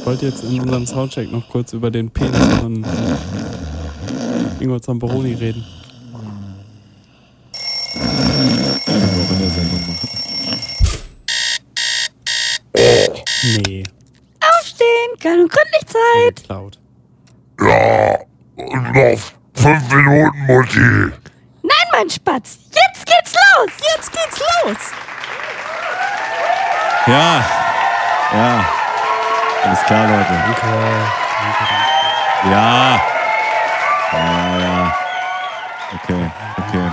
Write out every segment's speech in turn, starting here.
Ich wollte jetzt in unserem Soundcheck noch kurz über den Penis von Ingo Zamperoni reden. Auch in der Sendung machen. Nee, Aufstehen, keine Gründlichzeit. laut. Ja, und noch fünf Minuten, Mutti. Nein, mein Spatz, jetzt geht's los. Jetzt geht's los. Ja. Ja. Alles klar, Leute. Danke. Ja. Ja, ja. Okay, okay.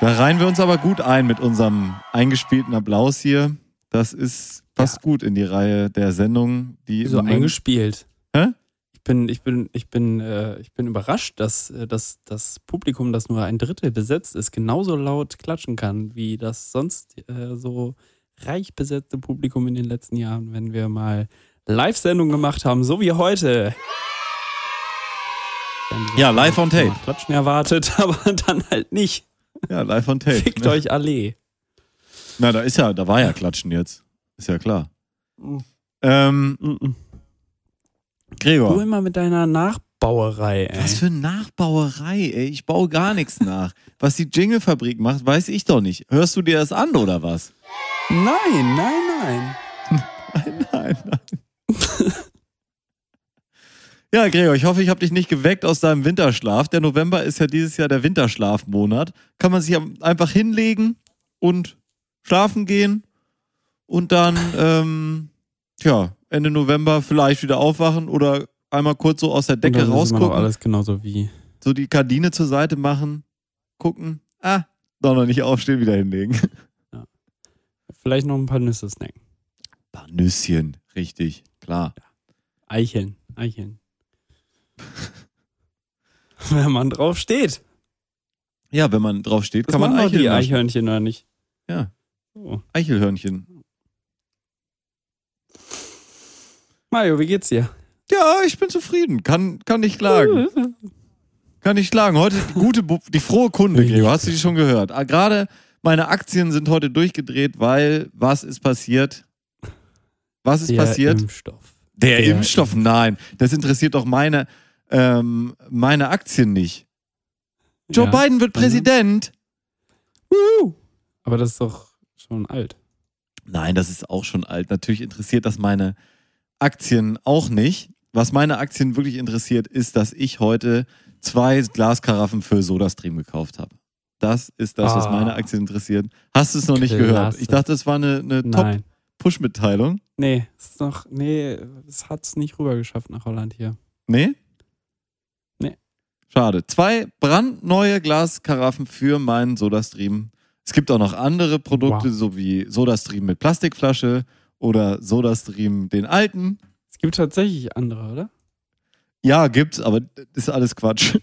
Da reihen wir uns aber gut ein mit unserem eingespielten Applaus hier. Das ist passt gut in die Reihe der Sendung, die So eingespielt. Hä? Ich bin, ich bin, ich bin, äh, ich bin überrascht, dass, äh, dass das Publikum, das nur ein Drittel besetzt ist, genauso laut klatschen kann, wie das sonst äh, so reich besetzte Publikum in den letzten Jahren, wenn wir mal Live-Sendungen gemacht haben, so wie heute. Ja, live on tape. Klatschen erwartet, aber dann halt nicht. Ja, live on tape. Fickt ne? euch alle. Na, da ist ja, da war ja Klatschen jetzt. Ist ja klar. Mhm. Ähm, Mhm. Du Gregor. immer mit deiner Nachbauerei, ey. Was für Nachbauerei, ey. Ich baue gar nichts nach. Was die Jingle-Fabrik macht, weiß ich doch nicht. Hörst du dir das an oder was? Nein, nein, nein. Nein, nein, nein. Ja, Gregor, ich hoffe, ich habe dich nicht geweckt aus deinem Winterschlaf. Der November ist ja dieses Jahr der Winterschlafmonat. Kann man sich einfach hinlegen und schlafen gehen und dann, ähm, tja, Ende November vielleicht wieder aufwachen oder einmal kurz so aus der Und Decke rausgucken, alles genauso wie. so die Gardine zur Seite machen, gucken, ah, doch noch nicht aufstehen, wieder hinlegen. Vielleicht noch ein paar Nüsse snacken. Paar Nüsschen, richtig, klar. Eicheln, Eicheln. Wenn man drauf steht. Ja, wenn man drauf steht, Das kann man Eicheln die. Eichhörnchen oder nicht? Ja, So. Eichelhörnchen. Mario, wie geht's dir? Ja, ich bin zufrieden. Kann, kann nicht klagen. Kann nicht klagen. Heute die gute, die frohe Kunde, Gregor. Hast du die schon gehört? Ah, Gerade meine Aktien sind heute durchgedreht, weil was ist passiert? Was ist Der passiert? Impfstoff. Der, der Impfstoff, nein. Das interessiert doch meine, ähm, meine Aktien nicht. Joe Ja. Biden wird Mhm. Präsident. Wuhu. Aber das ist doch schon alt. Nein, das ist auch schon alt. Natürlich interessiert das meine Aktien auch nicht. Was meine Aktien wirklich interessiert, ist, dass ich heute zwei Glaskaraffen für SodaStream gekauft habe. Das ist das, was Ah. meine Aktien interessiert. Hast du es noch nicht Klasse. gehört? Ich dachte, das war eine, eine. Top-Push-Mitteilung. Nee, ist noch, nee, es hat's nicht rübergeschafft nach Holland hier. Nee? Nee. Schade. Zwei brandneue Glaskaraffen für meinen SodaStream. Es gibt auch noch andere Produkte, Wow. so wie SodaStream mit Plastikflasche oder SodaStream den alten. Es gibt tatsächlich andere, oder? Ja, gibt's, aber das ist alles Quatsch.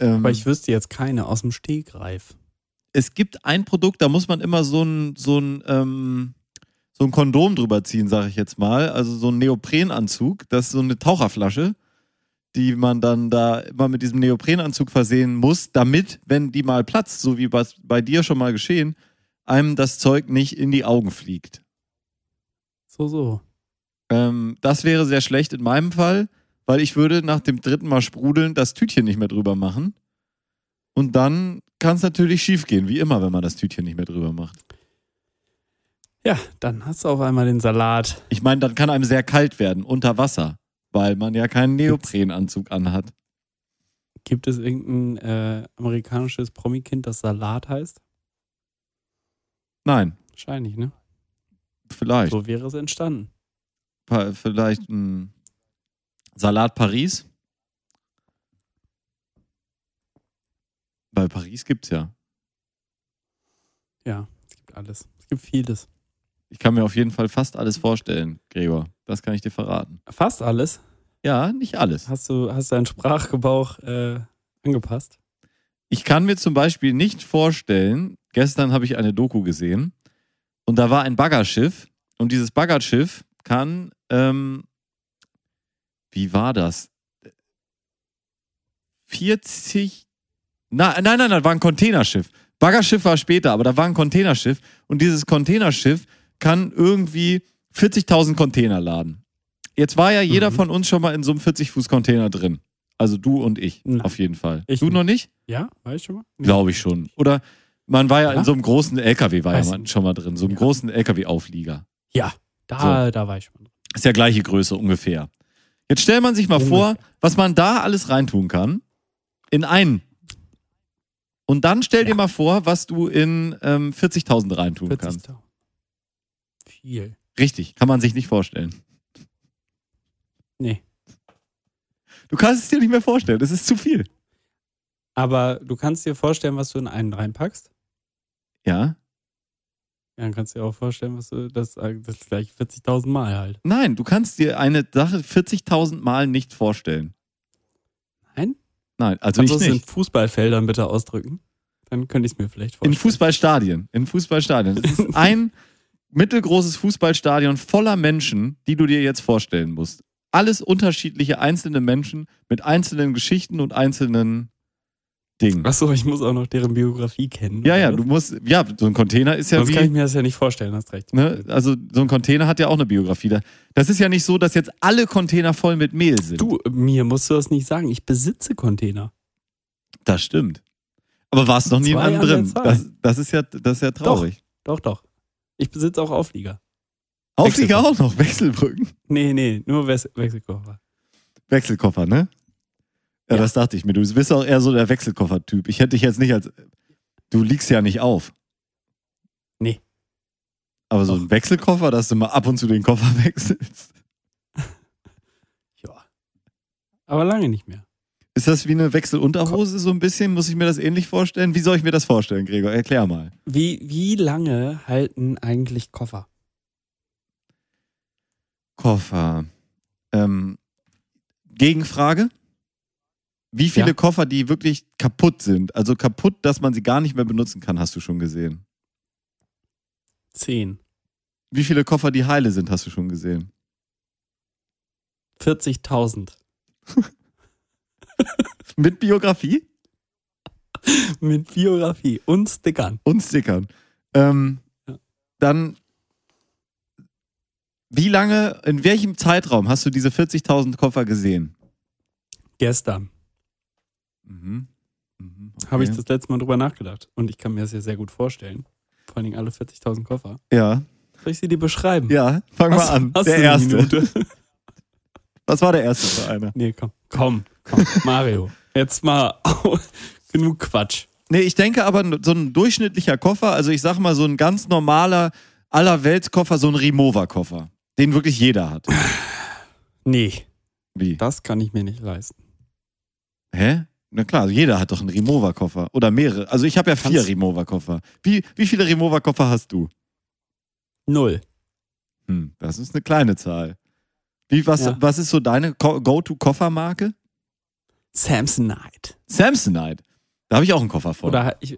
Ähm, Aber ich wüsste jetzt keine aus dem Stegreif. es gibt ein Produkt, da muss man immer so ein, so ein, ähm, so ein Kondom drüber ziehen, sage ich jetzt mal. Also so ein Neoprenanzug. Das ist so eine Taucherflasche, die man dann da immer mit diesem Neoprenanzug versehen muss, damit, wenn die mal platzt, so wie was bei dir schon mal geschehen, einem das Zeug nicht in die Augen fliegt. So, so. Ähm, das wäre sehr schlecht in meinem Fall, weil ich würde nach dem dritten Mal sprudeln das Tütchen nicht mehr drüber machen. Und dann kann es natürlich schief gehen, wie immer, wenn man das Tütchen nicht mehr drüber macht. Ja, dann hast du auf einmal den Salat. Ich meine, dann kann einem sehr kalt werden unter Wasser, weil man ja keinen Neoprenanzug anhat. Gibt es irgendein äh, amerikanisches Promikind, das Salat heißt? Nein, Wahrscheinlich, ne? vielleicht. So wäre es entstanden. Vielleicht ein Salat Paris. Bei Paris gibt's ja. Ja, es gibt alles. Es gibt vieles. Ich kann mir auf jeden Fall fast alles vorstellen, Gregor. Das kann ich dir verraten. Fast alles. Ja, nicht alles. Hast du, hast deinen Sprachgebrauch äh, angepasst? Ich kann mir zum Beispiel nicht vorstellen, gestern habe ich eine Doku gesehen und da war ein Baggerschiff und dieses Baggerschiff kann, ähm, wie war das? 40, na, nein, nein, nein, war ein Containerschiff. Baggerschiff war später, aber da war ein Containerschiff und dieses Containerschiff kann irgendwie 40.000 Container laden. Jetzt war ja jeder Mhm. von uns schon mal in so einem 40-Fuß-Container drin. Also du und ich, Nein. auf jeden Fall. Ich du nicht. noch nicht? Ja, weißt du schon mal? Glaube ich schon. Oder man war ja, in Ja? so einem großen LKW, war Weiß ja ich man schon mal drin, so einem Ja. großen LKW-Auflieger. Ja, da, da war ich schon. Ist ja gleiche Größe ungefähr. Jetzt stellt man sich mal vor, was man da alles reintun kann. In einen. Und dann stell dir Ja. mal vor, was du in ähm, 40.000 reintun 40 kannst. Viel. Richtig, kann man sich nicht vorstellen. Nee. Du kannst es dir nicht mehr vorstellen, das ist zu viel. Aber du kannst dir vorstellen, was du in einen reinpackst? Ja? Ja, dann kannst du dir auch vorstellen, was du das, äh, das gleich 40.000 Mal halt. Nein, du kannst dir eine Sache 40.000 Mal nicht vorstellen. Nein? Nein, also Kannst du ich es in nicht. Fußballfeldern bitte ausdrücken? Dann könnte ich es mir vielleicht In vorstellen. Fußballstadien. In Fußballstadien. Es ist ein mittelgroßes Fußballstadion voller Menschen, die du dir jetzt vorstellen musst. Alles unterschiedliche einzelne Menschen mit einzelnen Geschichten und einzelnen Dingen. Achso, ich muss auch noch deren Biografie kennen. Ja, ja, du musst, ja, so ein Container ist ja Sonst kann ich wie, mir das ja nicht vorstellen, hast recht. ne, also so ein Container hat ja auch eine Biografie. Da- Das ist ja nicht so, dass jetzt alle Container voll mit Mehl sind. Du, mir musst du das nicht sagen. Ich besitze Container. Das stimmt. Aber warst noch nie in einem drin. Das, das ist ja, das ist ja traurig. Doch, doch. Ich besitze auch Auflieger. Auflieger auch noch, Wechselbrücken. Nee, nee, nur Wechselkoffer. Wechselkoffer, ne? Ja, Ja. das dachte ich mir. Du bist auch eher so der Wechselkoffer-Typ. Ich hätte dich jetzt nicht als. Du liegst ja nicht auf. Nee. Aber so ein Wechselkoffer, dass du mal ab und zu den Koffer wechselst. Ja. Aber lange nicht mehr. Ist das wie eine Wechselunterhose so ein bisschen? Muss ich mir das ähnlich vorstellen? Wie soll ich mir das vorstellen, Gregor? Erklär mal. Wie, wie lange halten eigentlich Koffer? Koffer. Ähm, Gegenfrage. Wie viele Ja. Koffer, die wirklich kaputt sind, also kaputt, dass man sie gar nicht mehr benutzen kann, hast du schon gesehen? Zehn. Wie viele Koffer, die heile sind, hast du schon gesehen? 40.000. Mit Biografie Mit Biografie und Stickern. und Stickern. Ähm, Ja. Dann, wie lange, in welchem Zeitraum hast du diese 40.000 Koffer gesehen? Gestern Mhm. Mhm, okay. habe ich das letzte Mal drüber nachgedacht. Und ich kann mir das ja sehr gut vorstellen. Vor allen Dingen alle 40.000 Koffer. Ja, Soll ich sie dir beschreiben? ja, fang mal an. Hast der eine erste. Was war der erste für einer? Nee, komm. Komm, komm. Mario. Jetzt mal genug Quatsch. Nee, ich denke aber, so ein durchschnittlicher Koffer, also ich sag mal so ein ganz normaler Allerweltskoffer, so ein Remover-Koffer, den wirklich jeder hat. Nee, Wie? das kann ich mir nicht leisten. Hä? Na klar, jeder hat doch einen Remover-Koffer. Oder mehrere. Also ich habe ja vier Remover-Koffer. Wie, wie viele Remover-Koffer hast du? Null. Hm, das ist eine kleine Zahl. Wie, was, Ja. was ist so deine Ko- Go-To-Koffermarke? Samsonite. Samsonite. Da habe ich auch einen Koffer von. Oder ich,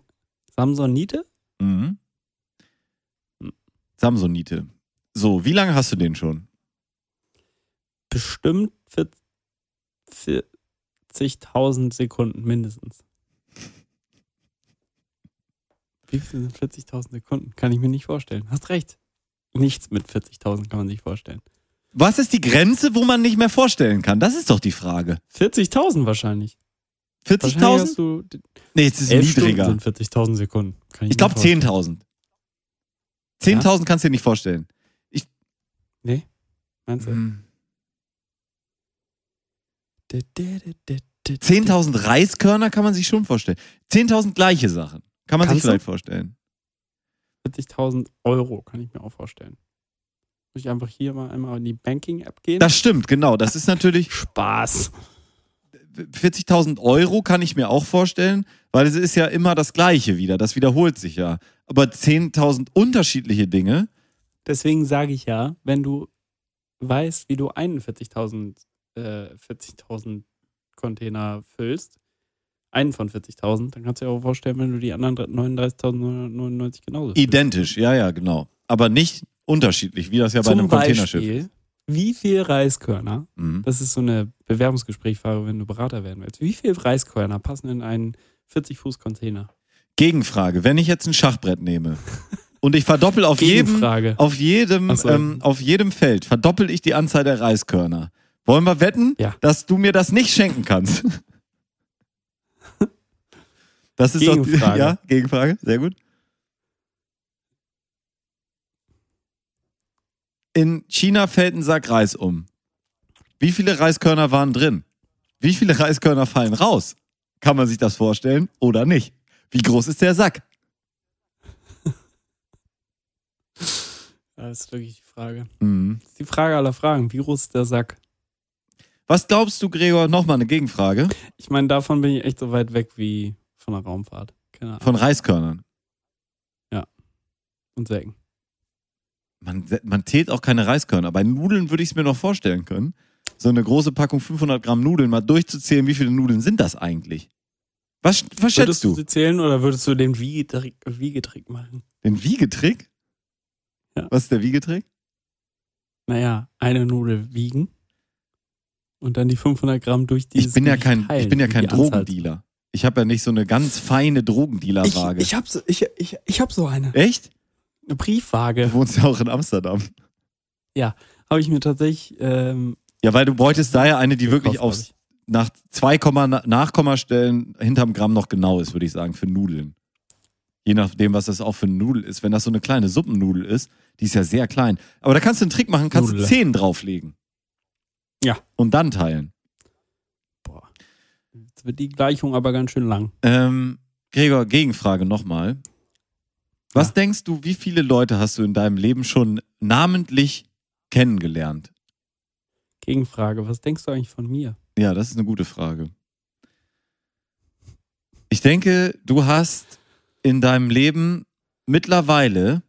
Samsonite? Mhm. Hm. Samsonite. So, wie lange hast du den schon? Bestimmt für 40.000 Sekunden mindestens. Wie viel sind 40.000 Sekunden? Kann ich mir nicht vorstellen. Hast recht. Nichts mit 40.000 kann man sich vorstellen. Was ist die Grenze, wo man nicht mehr vorstellen kann? Das ist doch die Frage. 40.000 wahrscheinlich. Wahrscheinlich 40.000? hast du Nee, ist es elf niedriger. Sind 40.000 Sekunden. Kann Ich mir glaube vorstellen. 10.000. 10.000 kannst du dir nicht vorstellen. Nee? Meinst du? Hm. 10.000 Reiskörner kann man sich schon vorstellen. 10.000 gleiche Sachen. Kann man sich Kannst du? vielleicht vorstellen. 40.000 Euro kann ich mir auch vorstellen. Muss ich einfach hier mal einmal in die Banking-App gehen? Das stimmt, genau. Das ist natürlich Spaß. 40.000 Euro kann ich mir auch vorstellen, weil es ist ja immer das Gleiche wieder. Das wiederholt sich ja. Aber 10.000 unterschiedliche Dinge, Deswegen sage ich ja, wenn du weißt, wie du einen 40.000 äh, 40.000 Container füllst, einen von 40.000, dann kannst du dir auch vorstellen, wenn du die anderen 39.999 genauso füllst. identisch, ja, ja, genau. Aber nicht unterschiedlich, wie das ja bei Zum einem Containerschiff ist. Wie viel Reiskörner, Mhm. das ist so eine Bewerbungsgesprächfrage, wenn du Berater werden willst, wie viel Reiskörner passen in einen 40-Fuß-Container? Gegenfrage, wenn ich jetzt ein Schachbrett nehme Und ich verdoppel auf jedem, auf jedem, so. ähm, auf jedem Feld, verdoppel ich die Anzahl der Reiskörner. Wollen wir wetten, Ja. dass du mir das nicht schenken kannst? Das ist Gegenfrage. Doch, ja, Gegenfrage, sehr gut. In China fällt ein Sack Reis um. Wie viele Reiskörner waren drin? Wie viele Reiskörner fallen raus? Kann man sich das vorstellen oder nicht? Wie groß ist der Sack? Das ist wirklich die Frage. Mhm. Das ist die Frage aller Fragen. Wie groß ist der Sack? Was glaubst du, Gregor? Nochmal eine Gegenfrage. Ich meine, davon bin ich echt so weit weg wie von der Raumfahrt. Keine Ahnung. Von Reiskörnern. Und Säcken. Man, man zählt auch keine Reiskörner. Bei Nudeln würde ich es mir noch vorstellen können. So eine große Packung 500 Gramm Nudeln, mal durchzuzählen, wie viele Nudeln sind das eigentlich? Was, was schätzt Würdest du du? sie zählen oder würdest du den Wiegetrick, Wiegetrick machen? Den Wiegetrick? Ja. Was ist der Wiegetrick? Naja, eine Nudel wiegen und dann die 500 Gramm durch die Ich bin ja kein, ich bin ja kein Drogendealer. Ich habe ja nicht so eine ganz feine Ich, Drogendealerwaage. ich, hab so, ich, ich, ich hab so eine. Echt? Eine Briefwaage. Du wohnst ja auch in Amsterdam. Habe ich mir tatsächlich. Ähm, Ja, weil du bräuchtest da ja eine, die wirklich aufs, nach zwei Komma, Nachkommastellen hinterm Gramm noch genau ist, würde ich sagen, für Nudeln. Je nachdem, was das auch für eine Nudel ist. Wenn das so eine kleine Suppennudel ist, die ist ja sehr klein. Aber da kannst du einen Trick machen, kannst Nudel. du zehn drauflegen. Ja. Und dann teilen. Boah. Jetzt wird die Gleichung aber ganz schön lang. Ähm, Gregor, Gegenfrage nochmal. Was Ja. denkst du, wie viele Leute hast du in deinem Leben schon namentlich kennengelernt? Gegenfrage, was denkst du eigentlich von mir? Ja, das ist eine gute Frage. Ich denke, du hast in deinem Leben mittlerweile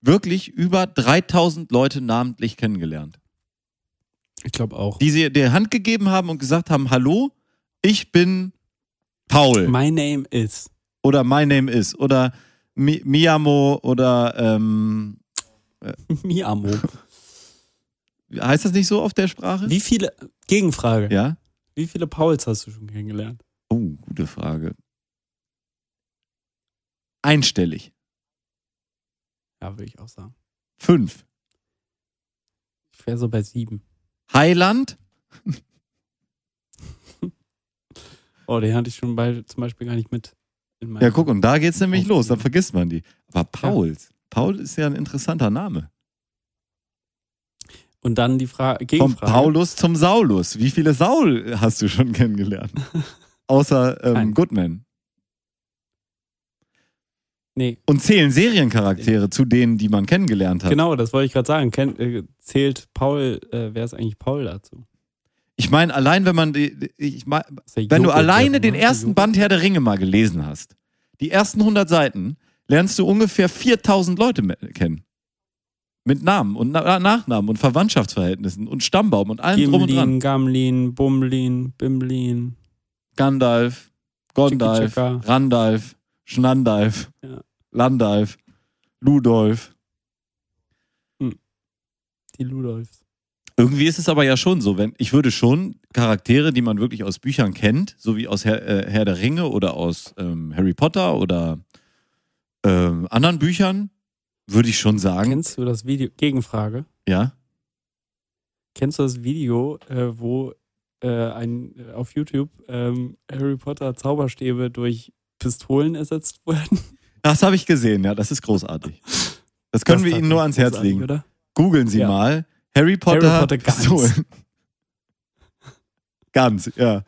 wirklich über 3000 Leute namentlich kennengelernt. Ich glaube auch. Die sie dir Hand gegeben haben und gesagt haben, hallo, ich bin Paul My name is. oder my name is oder Mi Miamo oder ähm, Miamo. heißt das nicht so auf der Sprache? Wie viele, Gegenfrage, Ja? wie viele Pauls hast du schon kennengelernt? Oh, gute Frage. Einstellig. Ja, würde ich auch sagen. Fünf. Ich wäre so bei sieben. Heiland. Oh, den hatte ich schon bei, zum Beispiel gar nicht mit. Ja, guck, und da geht's nämlich Aufnehmen. los, dann vergisst man die. Aber Pauls. Paul ist ja ein interessanter Name. Und dann die Frage, Vom Gegenfrage. Paulus zum Saulus. Wie viele Saul hast du schon kennengelernt? Außer ähm. Goodman. Nee, Und zählen Seriencharaktere zu denen, die man kennengelernt hat. genau, das wollte ich gerade sagen. Kennt, äh, zählt Paul, äh, wer ist eigentlich Paul dazu? Ich meine, allein wenn man die, ich mein, wenn du alleine den ne? ersten. Band Herr der Ringe mal gelesen hast, die ersten 100 Seiten, lernst du ungefähr 4000 Leute kennen. Mit Namen und Na Nachnamen und Verwandtschaftsverhältnissen und Stammbaum und allem drum und dran. Gimlin, Gamlin, Bumlin, Bimlin. Gandalf, Gondalf. Randalf, Schnandalf, Ja. Landalf, Ludolf. Die Ludolfs. Irgendwie ist es aber ja schon so, wenn ich würde schon Charaktere, die man wirklich aus Büchern kennt, so wie aus Herr, äh, Herr der Ringe oder aus ähm, Harry Potter oder ähm, anderen Büchern, würde ich schon sagen, Kennst du das Video? Gegenfrage. ja. Kennst du das Video, äh, wo äh, ein, äh, auf YouTube ähm, Harry Potter Zauberstäbe durch Pistolen ersetzt werden? Das habe ich gesehen, ja, das ist großartig. Das können wir Das Ihnen fand nur ans Herz legen. Oder? Googeln Sie Ja. mal Harry Potter, Harry Potter ganz. Pistolen. ganz, ja.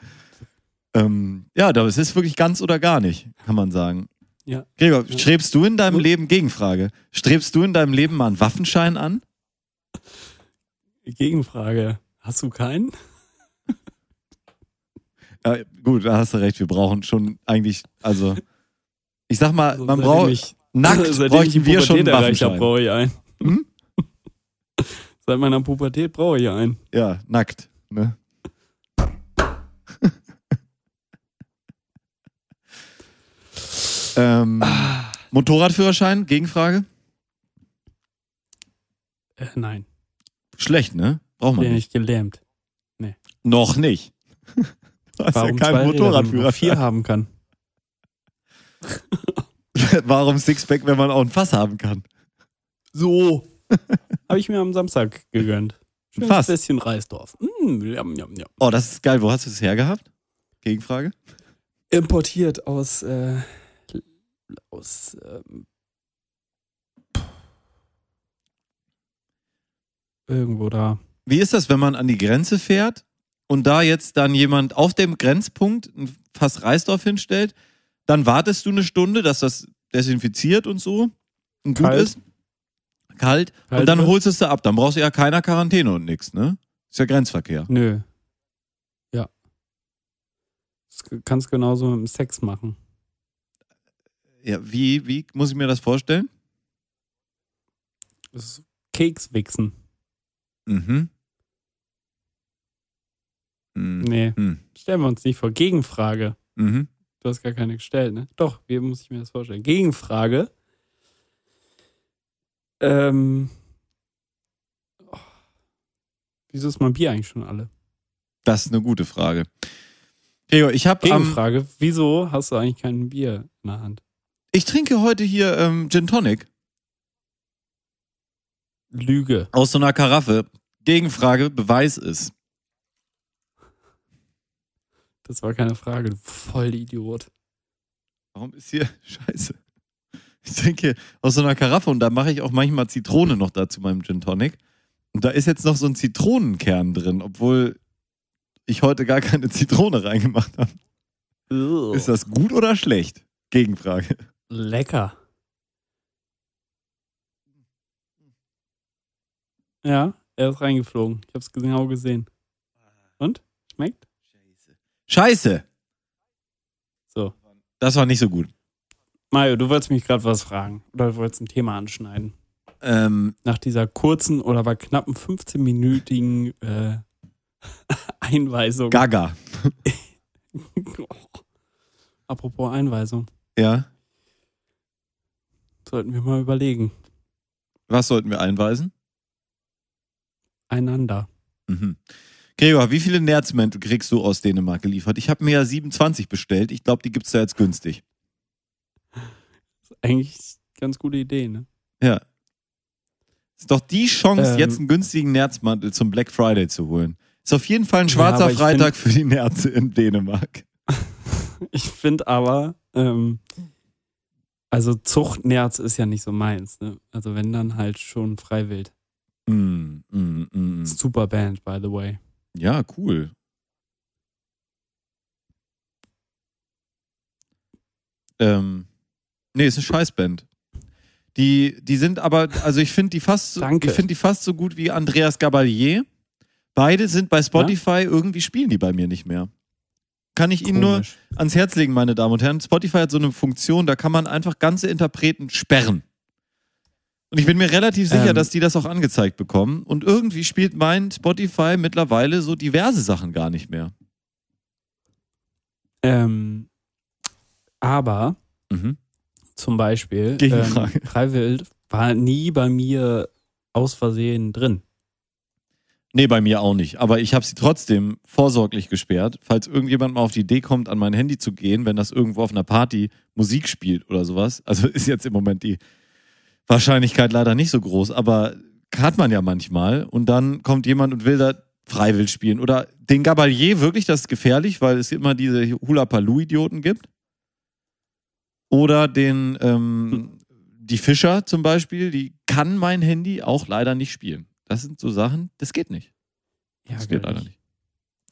Ähm, ja, es ist wirklich ganz oder gar nicht, kann man sagen. Ja. Gregor, Ja. strebst du in deinem Gut. Leben, Gegenfrage, strebst du in deinem Leben mal einen Waffenschein an? Gegenfrage. Hast du keinen? Äh, gut, da hast du recht, wir brauchen schon eigentlich, also, ich sag mal, Also man braucht, ich- nackt bräuchten wir schon einen Waffenschein. brauche ich einen. Hm? Seit meiner Pubertät brauche ich einen. Ja, nackt. Ne? ähm, Motorradführerschein, Gegenfrage? Äh, nein, Schlecht, ne? Braucht man bin nicht. ich gelähmt. Noch nicht. Hast Warum ja keinen nur vier haben kann? Warum Sixpack, wenn man auch ein Fass haben kann? So. Habe ich mir am Samstag gegönnt. Schönes Fast. bisschen Reisdorf. Mm, jam, jam, jam. Oh, das ist geil. Wo hast du es hergehabt? Gegenfrage. Importiert aus, äh, aus ähm, irgendwo da. Wie ist das, wenn man an die Grenze fährt und da jetzt dann jemand auf dem Grenzpunkt ein Fass Reisdorf hinstellt? Dann wartest du eine Stunde, dass das desinfiziert und so und gut Kalt. ist. Kalt. Kalt und dann holst du es da ab. Dann brauchst du ja keiner Quarantäne und nichts, ne? Ist ja Grenzverkehr. Nö. Ja. Das kannst genauso mit dem Sex machen. Ja, wie, wie muss ich mir das vorstellen? Das ist Kekswichsen. Mhm. Mhm. Nee, Mhm. stellen wir uns nicht vor. Gegenfrage. Mhm. Du hast gar keine gestellt, ne? Doch, wie muss ich mir das vorstellen? Gegenfrage. Ähm. oh. Wieso ist mein Bier eigentlich schon alle? Das ist eine gute Frage. Gregor, ich habe Gegenfrage, wieso hast du eigentlich kein Bier in der Hand? ich trinke heute hier ähm, Gin Tonic Lüge. aus so einer Karaffe. Gegenfrage, Beweis ist. Das war keine Frage, du Vollidiot. Warum ist hier Scheiße? Ich trinke aus so einer Karaffe und da mache ich auch manchmal Zitrone noch dazu meinem Gin Tonic. Und da ist jetzt noch so ein Zitronenkern drin, obwohl ich heute gar keine Zitrone reingemacht habe. Ist das gut oder schlecht? Gegenfrage. Lecker. Ja, er ist reingeflogen. Ich hab's genau gesehen. Und? Schmeckt? Scheiße! So. Das war nicht so gut. Mario, du wolltest mich gerade was fragen. Oder du wolltest ein Thema anschneiden. Ähm, Nach dieser kurzen oder aber knappen 15-minütigen äh, Einweisung. Gaga. Apropos Einweisung. Ja. Sollten wir mal überlegen. Was sollten wir einweisen? Einander. Mhm. Gregor, wie viele Nerzmäntel kriegst du aus Dänemark geliefert? Ich habe mir ja 27 bestellt. Ich glaube, die gibt's da jetzt günstig. Eigentlich eine ganz gute Idee, ne? Ja. Ist doch die Chance, Ähm. jetzt einen günstigen Nerzmantel zum Black Friday zu holen. Ist auf jeden Fall ein schwarzer ich Freitag für die Nerze in Dänemark. Ich finde aber, ähm, also Zuchtnerz ist ja nicht so meins, ne? Also wenn dann halt schon freiwild. Mm, mm, mm. Super Band, by the way. Ja, cool. Ähm, nee, ist eine Scheißband. Die, die sind aber, also ich finde die fast, so- Danke. ich finde die fast so gut wie Andreas Gabalier. Beide sind bei Spotify, irgendwie spielen die bei mir nicht mehr. Kann ich Ihnen nur Komisch. ans Herz legen, meine Damen und Herren. Spotify hat so eine Funktion, da kann man einfach ganze Interpreten sperren. Und ich bin mir relativ sicher, Ähm. dass die das auch angezeigt bekommen. Und irgendwie spielt mein Spotify mittlerweile so diverse Sachen gar nicht mehr. Ähm, aber Mhm. zum Beispiel, ähm, Gegenfrage. Freiwild war nie bei mir aus Versehen drin. Nee, bei mir auch nicht. Aber ich habe sie trotzdem vorsorglich gesperrt, falls irgendjemand mal auf die Idee kommt, an mein Handy zu gehen, wenn das irgendwo auf einer Party Musik spielt oder sowas. Also ist jetzt im Moment die Wahrscheinlichkeit leider nicht so groß, aber hat man ja manchmal. Und dann kommt jemand und will da freiwillig spielen. Oder den Gabalier wirklich, das ist gefährlich, weil es immer diese Hula-Paloo-Idioten gibt. Oder den, ähm, die Fischer zum Beispiel, die kann mein Handy auch leider nicht spielen. Das sind so Sachen, das geht nicht. Das geht leider nicht.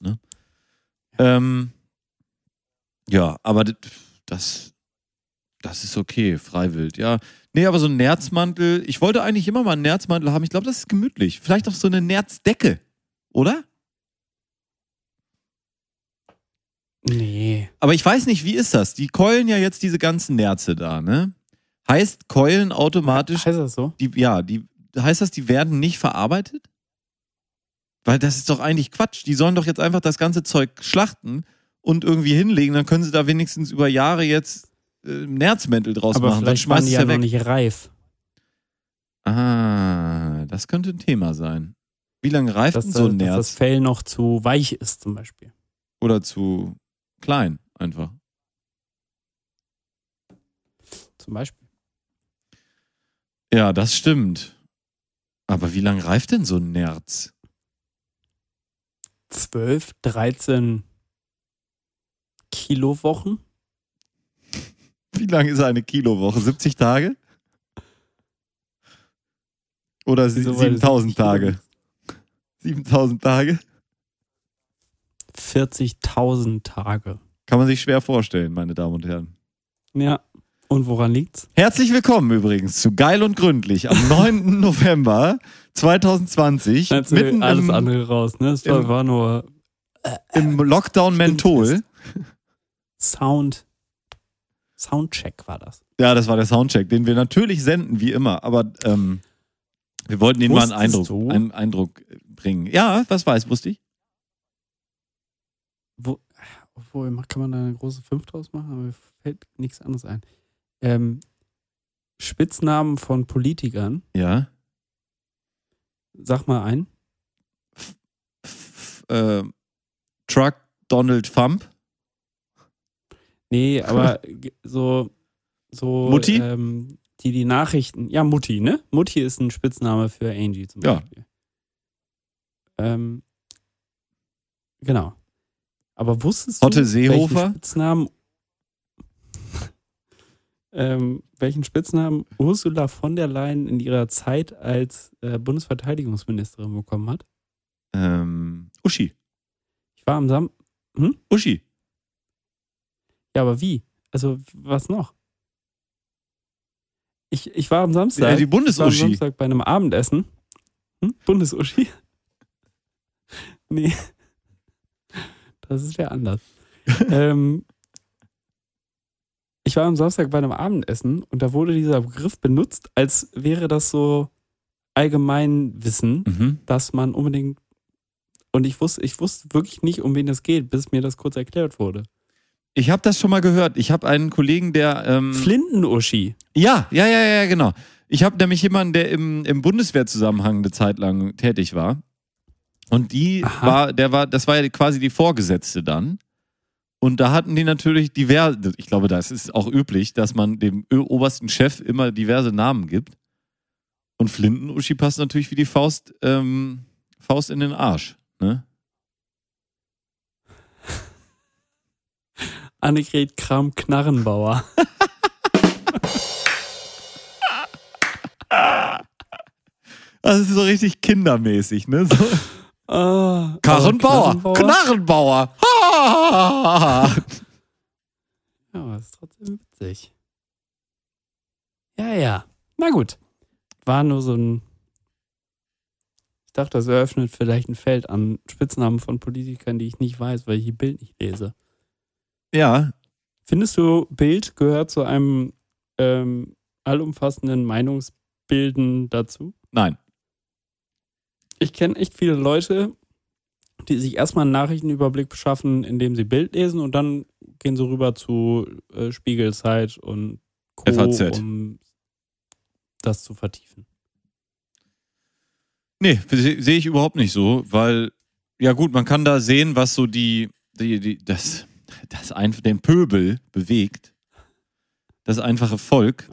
Ne? Ähm, ja, aber das, das ist okay, freiwillig, ja. Nee, aber so ein Nerzmantel, ich wollte eigentlich immer mal einen Nerzmantel haben. Ich glaube, das ist gemütlich. Vielleicht auch so eine Nerzdecke, oder? Nee. Aber ich weiß nicht, wie ist das? Die keulen ja jetzt diese ganzen Nerze da, ne? Heißt keulen automatisch, Heißt das so? die, ja, die, heißt das, die werden nicht verarbeitet? Weil das ist doch eigentlich Quatsch. Die sollen doch jetzt einfach das ganze Zeug schlachten und irgendwie hinlegen, dann können sie da wenigstens über Jahre jetzt Nerzmäntel draus Aber machen. Dann vielleicht waren schmeißt die ja ja noch weg. nicht reif. Ah, das könnte ein Thema sein. Wie lange reift Dass, denn so ein dass das Nerz? Fell noch zu weich ist zum Beispiel. Oder zu klein einfach? Zum Beispiel. Ja, das stimmt. Aber wie lange reift denn so ein Nerz? 12, 13 Kilowochen? Wie lang ist eine Kilowoche? 70 Tage? Oder sie- Wieso, weil es 7000 Kilo Tage? ist? 7000 Tage? 40.000 Tage. Kann man sich schwer vorstellen, meine Damen und Herren. Ja. Und woran liegt's? Herzlich willkommen übrigens zu Geil und Gründlich am 9. November 2020. Schneidest du mitten alles im, andere raus, ne? Es war, im- war nur im Lockdown Menthol. Sound. Soundcheck war das. Ja, das war der Soundcheck, den wir natürlich senden, wie immer. Aber ähm, wir wollten Ihnen mal einen Eindruck, du? einen Eindruck bringen. Ja, was weiß, wusste ich. Wo, obwohl, kann man da eine große 5 draus machen? Aber mir fällt nichts anderes ein. Ähm, Spitznamen von Politikern. Ja. Sag mal ein. F äh, Truck Donald Trump. Nee, aber so, so Mutti? Ähm, die die Nachrichten. Ja, Mutti, ne? Mutti ist ein Spitzname für Angie zum Ja. Beispiel. Ähm, genau. Aber wusstest Hotte du, Seehofer? welchen Spitznamen, ähm, welchen Spitznamen Ursula von der Leyen in ihrer Zeit als äh, Bundesverteidigungsministerin bekommen hat? Ähm, Uschi. Ich war am Sam. Uschi. Ja, aber wie? Also, was noch? Ich, ich war am Samstag. Ja, die war am Bundesuschi. Samstag bei einem Abendessen. Hm? Bundesuschi? nee. Das ist ja anders. ähm, ich war am Samstag bei einem Abendessen und da wurde dieser Begriff benutzt, als wäre das so Allgemeinwissen, Mhm. dass man unbedingt. Und ich wusste, ich wusste wirklich nicht, um wen es geht, bis mir das kurz erklärt wurde. Ich habe das schon mal gehört. Ich habe einen Kollegen, der. Ähm, Flintenuschi. ja, ja, ja, ja, genau. Ich habe nämlich jemanden, der im, im Bundeswehrzusammenhang eine Zeit lang tätig war. Und die Aha. war, der war, das war ja quasi die Vorgesetzte dann. Und da hatten die natürlich diverse, ich glaube, das ist auch üblich, dass man dem obersten Chef immer diverse Namen gibt. Und Flinten-Uschi passt natürlich wie die Faust, ähm, Faust in den Arsch. Ne? Annegret Kram-Knarrenbauer. Das ist so richtig kindermäßig, ne? So. Ah, Karrenbauer, aber Knarrenbauer. Ha! Ja, aber ist trotzdem witzig. Ja, ja. Na gut. War nur so ein. Ich dachte, das eröffnet vielleicht ein Feld an Spitznamen von Politikern, die ich nicht weiß, weil ich die Bild nicht lese. Ja, Findest du, Bild gehört zu einem ähm, allumfassenden Meinungsbilden dazu? nein. Ich kenne echt viele Leute, die sich erstmal einen Nachrichtenüberblick beschaffen, indem sie Bild lesen und dann gehen sie rüber zu äh, Spiegelzeit und Co., FAZ. um das zu vertiefen. Nee, se- sehe ich überhaupt nicht so, weil, ja gut, man kann da sehen, was so die, die, die das, das einfach den Pöbel bewegt. Das einfache Volk.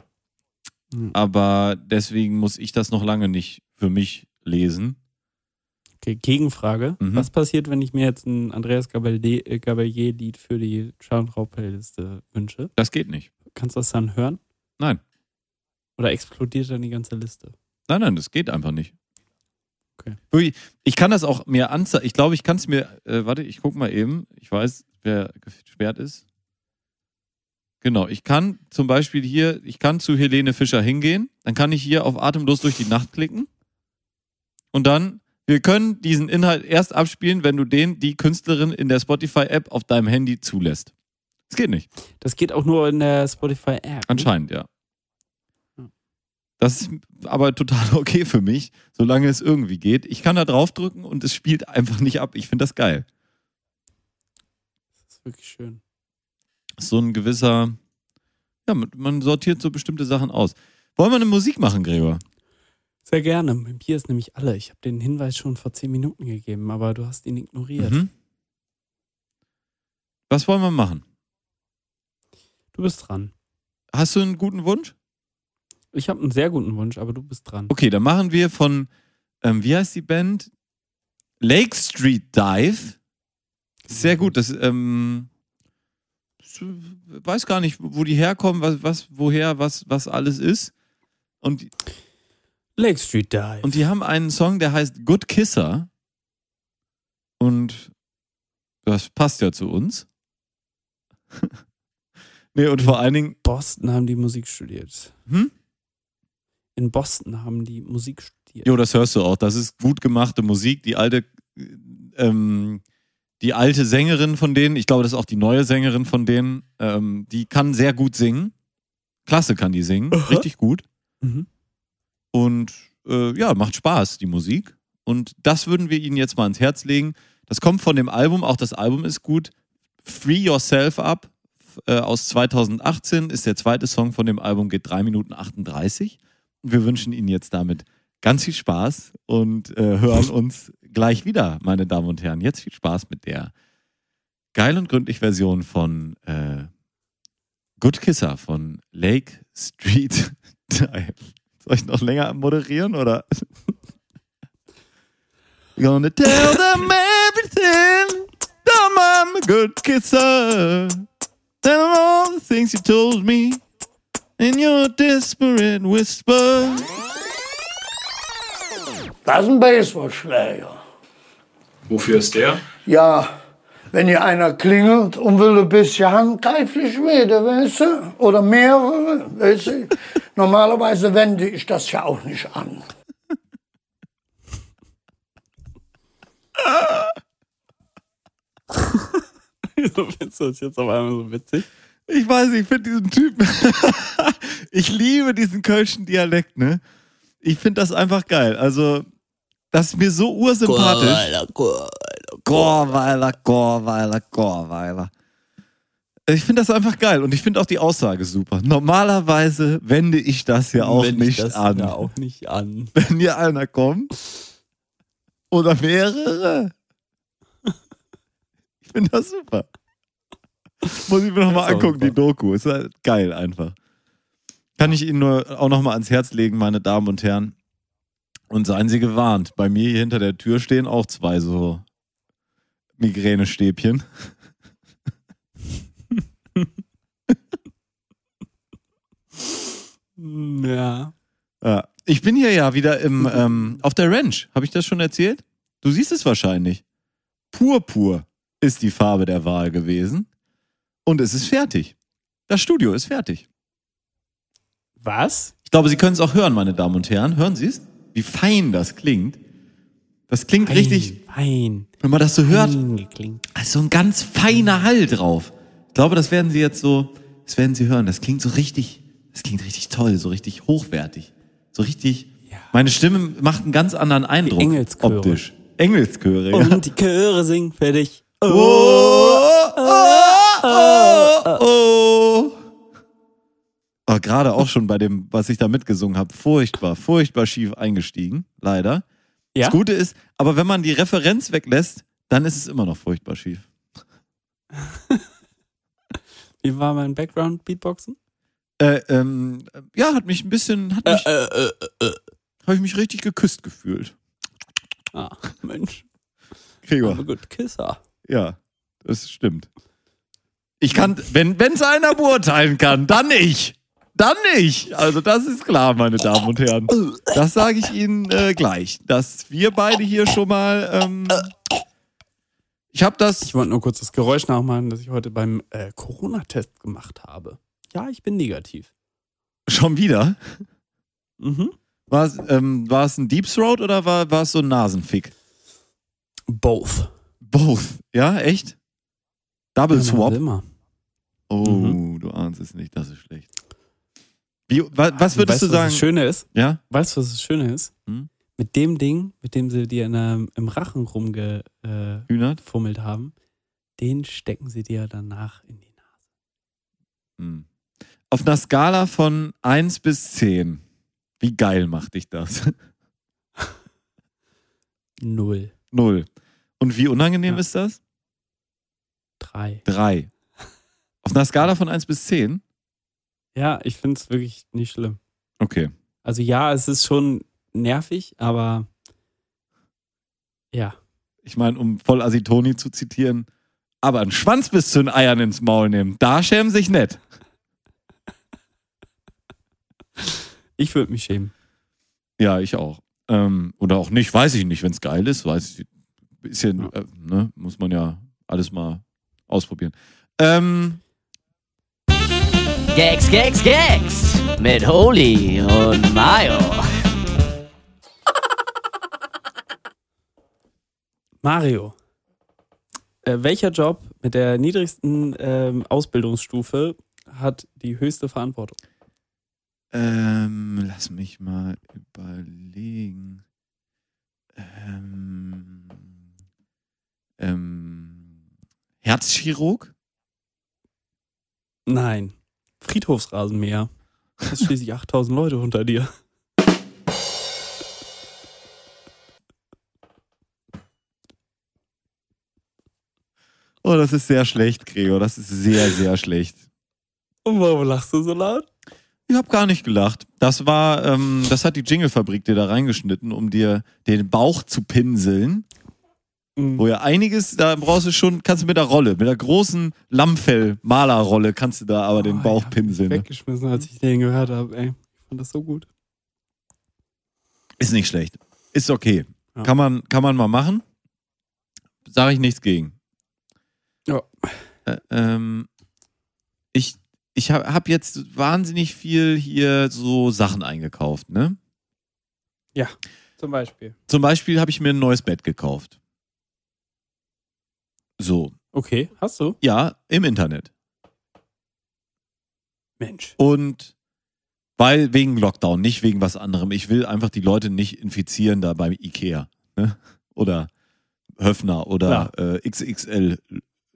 Mhm. Aber deswegen muss ich das noch lange nicht für mich lesen. Okay, Gegenfrage. Mhm. Was passiert, wenn ich mir jetzt ein Andreas Gabalier- äh, Gabalier-Lied für die Schau-und-Trau-Playliste wünsche? Das geht nicht. Kannst du das dann hören? Nein. Oder explodiert dann die ganze Liste? Nein, nein, das geht einfach nicht. Okay. Ich kann das auch mir anzeigen. Ich glaube, ich kann es mir. Äh, warte, ich guck mal eben. Ich weiß, wer gesperrt ist. Genau, ich kann zum Beispiel hier, ich kann zu Helene Fischer hingehen. Dann kann ich hier auf Atemlos durch die Nacht klicken. Und dann, wir können diesen Inhalt erst abspielen, wenn du den, die Künstlerin in der Spotify-App auf deinem Handy zulässt. Das geht nicht. Das geht auch nur in der Spotify-App. Anscheinend, ja. Das ist aber total okay für mich, solange es irgendwie geht. Ich kann da draufdrücken und es spielt einfach nicht ab. Ich finde das geil. Ist wirklich schön. So ein gewisser, ja, man- man sortiert so bestimmte Sachen aus. Wollen wir eine Musik machen, Gregor? Sehr gerne. Mein Bier ist nämlich alle. Ich habe den Hinweis schon vor zehn Minuten gegeben, aber du hast ihn ignoriert. Mhm. Was wollen wir machen? Du bist dran. Hast du einen guten Wunsch? Ich habe einen sehr guten Wunsch, aber du bist dran. Okay, dann machen wir von, ähm, wie heißt die Band? Lake Street Dive. Sehr gut. Das, ähm, ich weiß gar nicht, wo die herkommen, was, was, woher, was, was alles ist. Und, Lake Street Dive. und die haben einen Song, der heißt Good Kisser. Und das passt ja zu uns. nee, und vor allen Dingen, Boston haben die Musik studiert. hm? In Boston haben die Musik studiert. Jo, das hörst du auch. Das ist gut gemachte Musik. Die alte, ähm, die alte Sängerin von denen, ich glaube, das ist auch die neue Sängerin von denen, ähm, die kann sehr gut singen. Klasse kann die singen, richtig gut. Mhm. Und äh, ja, macht Spaß, die Musik. Und das würden wir Ihnen jetzt mal ans Herz legen. Das kommt von dem Album, auch das Album ist gut. Free Yourself Up äh, aus 2018 ist der zweite Song von dem Album, geht 3 Minuten 38. Und wir wünschen Ihnen jetzt damit ganz viel Spaß und äh, hören uns gleich wieder, meine Damen und Herren. Jetzt viel Spaß mit der geil und gründlich Version von äh, Good Kisser von Lake Street Dive. Soll ich noch länger moderieren oder? Gonna tell them everything. Dumb, I'm a good kisser. Tell them all the things you told me in your desperate whisper. Das ist ein Baseballschläger. Wofür ist der? Ja, wenn hier einer klingelt und will ein bisschen handgreiflich werden, weißt du? Oder mehrere, weißt du? Normalerweise wende ich das ja auch nicht an. Wieso findest du das jetzt auf einmal so witzig? Ich weiß, nicht, ich finde diesen Typen. ich liebe diesen kölschen Dialekt, ne? Ich finde das einfach geil. Also, das ist mir so ursympathisch. Gorweiler, Gorweiler, Gorweiler. Ich finde das einfach geil und ich finde auch die Aussage super. Normalerweise wende ich das ja auch ich nicht das an. Ja auch nicht an. Wenn hier einer kommt oder mehrere. Ich finde das super. Muss ich mir nochmal angucken, die. Doku. Ist halt geil einfach. Kann ich Ihnen nur auch nochmal ans Herz legen, meine Damen und Herren. Und seien Sie gewarnt. Bei mir hier hinter der Tür stehen auch zwei so Migränestäbchen. Ja. Ja. Ich bin hier ja wieder im, ähm, auf der Ranch. Habe ich das schon erzählt? Du siehst es wahrscheinlich. Purpur ist die Farbe der Wahl gewesen. Und es ist fertig. Das Studio ist fertig. Was? Ich glaube, Sie können es auch hören, meine Damen und Herren. Hören Sie es? Wie fein das klingt. Das klingt richtig, Fein. wenn man das so hört, Fein geklingt. da ist so ein ganz feiner Hall drauf. Ich glaube, das werden Sie jetzt so, das werden Sie hören. Das klingt so richtig, das klingt richtig toll, so richtig hochwertig. So richtig, Ja. meine Stimme macht einen ganz anderen Eindruck. Engelschöre. Optisch. Engelschöre, ja. Und die Chöre singen für dich. Oh, oh, gerade auch schon bei dem, was ich da mitgesungen habe, furchtbar, furchtbar schief eingestiegen, leider. Ja? Das Gute ist, aber wenn man die Referenz weglässt, dann ist es immer noch furchtbar schief. Wie war mein Background Beatboxen? Äh, ähm, ja, hat mich ein bisschen, hat mich, äh, äh, äh. habe ich mich richtig geküsst gefühlt. Ah, Mensch. Gregor, Aber gut, Kisser. ja, das stimmt. Ich kann, wenn es einer beurteilen kann, dann ich. Dann ich. Also das ist klar, meine Damen und Herren. Das sage ich Ihnen äh, gleich, dass wir beide hier schon mal. Ähm, ich habe das. Ich wollte nur kurz das Geräusch nachmachen, das ich heute beim äh, Corona-Test gemacht habe. Ja, ich bin negativ. Schon wieder. Mhm. War es ähm, ein Deep Throat oder war, war es so ein Nasenfick? Both. Both. Ja, echt? Double Ja, Swap. Immer. Oh, Mhm. du ahnst es nicht, das ist schlecht. Wie, wa, was würdest weißt, du Was sagen? das Schöne ist? Ja? Weißt du, was das Schöne ist? Hm? Mit dem Ding, mit dem sie dir der, im Rachen rumgefummelt äh, haben, den stecken sie dir danach in die Nase. Hm. Auf einer Skala von 1 bis 10, wie geil macht dich das? Null. Null. Und wie unangenehm Ja. ist das? Drei. Drei. Auf einer Skala von 1 bis 10? Ja, ich finde es wirklich nicht schlimm. Okay. Also ja, es ist schon nervig, aber ja. Ich meine, um voll Asitoni zu zitieren, aber einen Schwanz bis zu den Eiern ins Maul nehmen, da schämen sich nett. Ich würde mich schämen. Ja, ich auch. Ähm, oder auch nicht, weiß ich nicht. Wenn es geil ist, weiß ich. Bisschen, Ja. äh, ne, muss man ja alles mal ausprobieren. Ähm, Gags, Gags, Gags mit Holy und Mayo. Mario. Äh, welcher Job mit der niedrigsten ähm, Ausbildungsstufe hat die höchste Verantwortung? ähm, lass mich mal überlegen. Ähm, ähm, Herzchirurg? Nein. Friedhofsrasenmäher. Du hast schließlich 8000 Leute unter dir. Oh, das ist sehr schlecht, Gregor. Das ist sehr, sehr schlecht. Und warum lachst du so laut? Ich habe gar nicht gelacht. Das war, ähm, das hat die Jingle-Fabrik dir da reingeschnitten, um dir den Bauch zu pinseln. Mhm. Wo ja einiges, da brauchst du schon, kannst du mit der Rolle, mit der großen Lammfell-Malerrolle kannst du da aber den Oh, Bauch ich pinseln. Ne? Weggeschmissen, als ich den gehört habe, ey. Ich fand das so gut. Ist nicht schlecht. Ist okay. Ja. Kann, man, kann man mal machen. Sage ich nichts gegen. Ja. Äh, ähm, ich ich habe hab jetzt wahnsinnig viel hier so Sachen eingekauft, ne? Zum Beispiel. Zum Beispiel habe ich mir ein neues Bett gekauft. So. Okay, hast du? Ja, im Internet. Mensch. Und weil wegen Lockdown, nicht wegen was anderem. Ich will einfach die Leute nicht infizieren da beim Ikea. Ne? Oder Höfner oder äh, XXL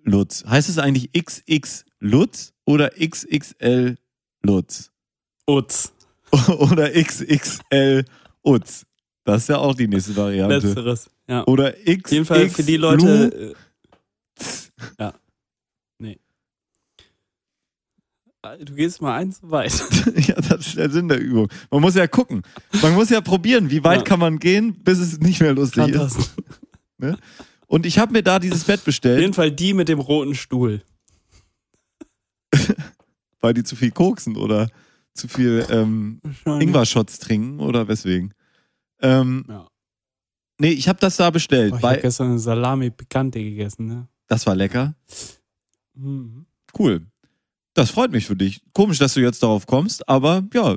Lutz. Heißt es eigentlich XX Lutz oder XXL Lutz? Utz. oder XXL Utz? Das ist ja auch die nächste Variante. Letzteres. Ja. Oder X. Auf jeden Fall für die Leute. Ja. Nee. Äh, Du gehst mal eins zu weit. ja, das ist der Sinn der Übung. Man muss ja gucken. Man muss ja probieren, wie weit Ja. kann man gehen, bis es nicht mehr lustig ist. Fantastisch. Und ich habe mir da dieses Bett Auf bestellt, jeden Fall die mit dem roten Stuhl. weil die zu viel koksen oder zu viel ähm, Ingwer-Shots trinken oder weswegen. Ähm, Ja. nee, ich habe das da bestellt. Oh, ich habe gestern eine Salami Picante gegessen, ne? Das war lecker. Mhm. Cool. Das freut mich für dich. Komisch, dass du jetzt darauf kommst, aber ja,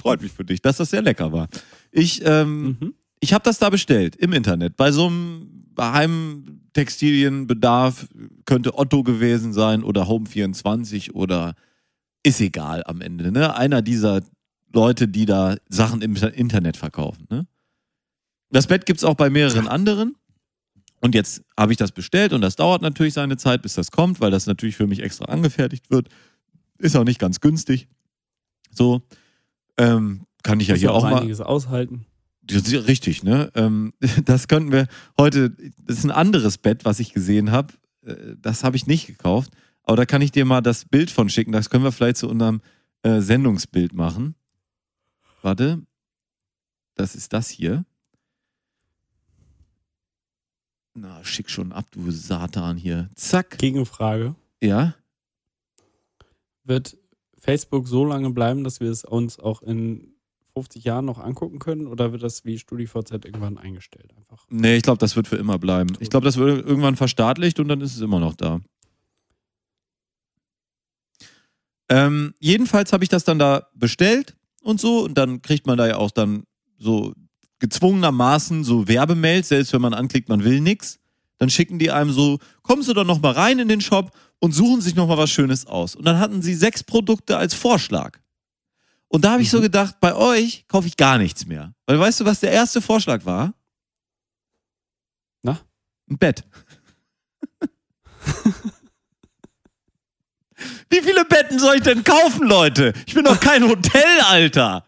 freut mich für dich, dass das sehr lecker war. Ich, ähm, Mhm. ich habe das da bestellt im Internet. Bei so einem Heimtextilienbedarf könnte Otto gewesen sein oder Home24 oder ist egal am Ende. Ne? Einer dieser Leute, die da Sachen im Internet verkaufen. Ne? Das Bett gibt's auch bei mehreren anderen. Und jetzt habe ich das bestellt und das dauert natürlich seine Zeit, bis das kommt, weil das natürlich für mich extra angefertigt wird. Ist auch nicht ganz günstig. So. Ähm, kann ich ja hier auch mal. einiges aushalten. Richtig, ne? Ähm, das könnten wir heute. Das ist ein anderes Bett, was ich gesehen habe. Äh, Das habe ich nicht gekauft. Aber da kann ich dir mal das Bild von schicken. Das können wir vielleicht zu unserem äh, Sendungsbild machen. Warte. Das ist das hier. Na, schick schon ab, du Satan hier. Zack. Gegenfrage. Ja. Wird Facebook so lange bleiben, dass wir es uns auch in 50 Jahren noch angucken können? Oder wird das wie StudiVZ irgendwann eingestellt? Einfach. Nee, ich glaube, das wird für immer bleiben. Ich glaube, das wird irgendwann verstaatlicht und dann ist es immer noch da. Ähm, jedenfalls habe ich das dann da bestellt und so und dann kriegt man da ja auch dann so gezwungenermaßen so Werbemails, selbst wenn man anklickt, man will nix. Dann schicken die einem so, kommen Sie doch noch mal rein in den Shop und suchen sich noch mal was Schönes aus. Und dann hatten sie sechs Produkte als Vorschlag. Und da habe ich so gedacht, bei euch kaufe ich gar nichts mehr. Weil weißt du, was der erste Vorschlag war? Na? Ein Bett. Wie viele Betten soll ich denn kaufen, Leute? Ich bin doch kein Hotel, Alter.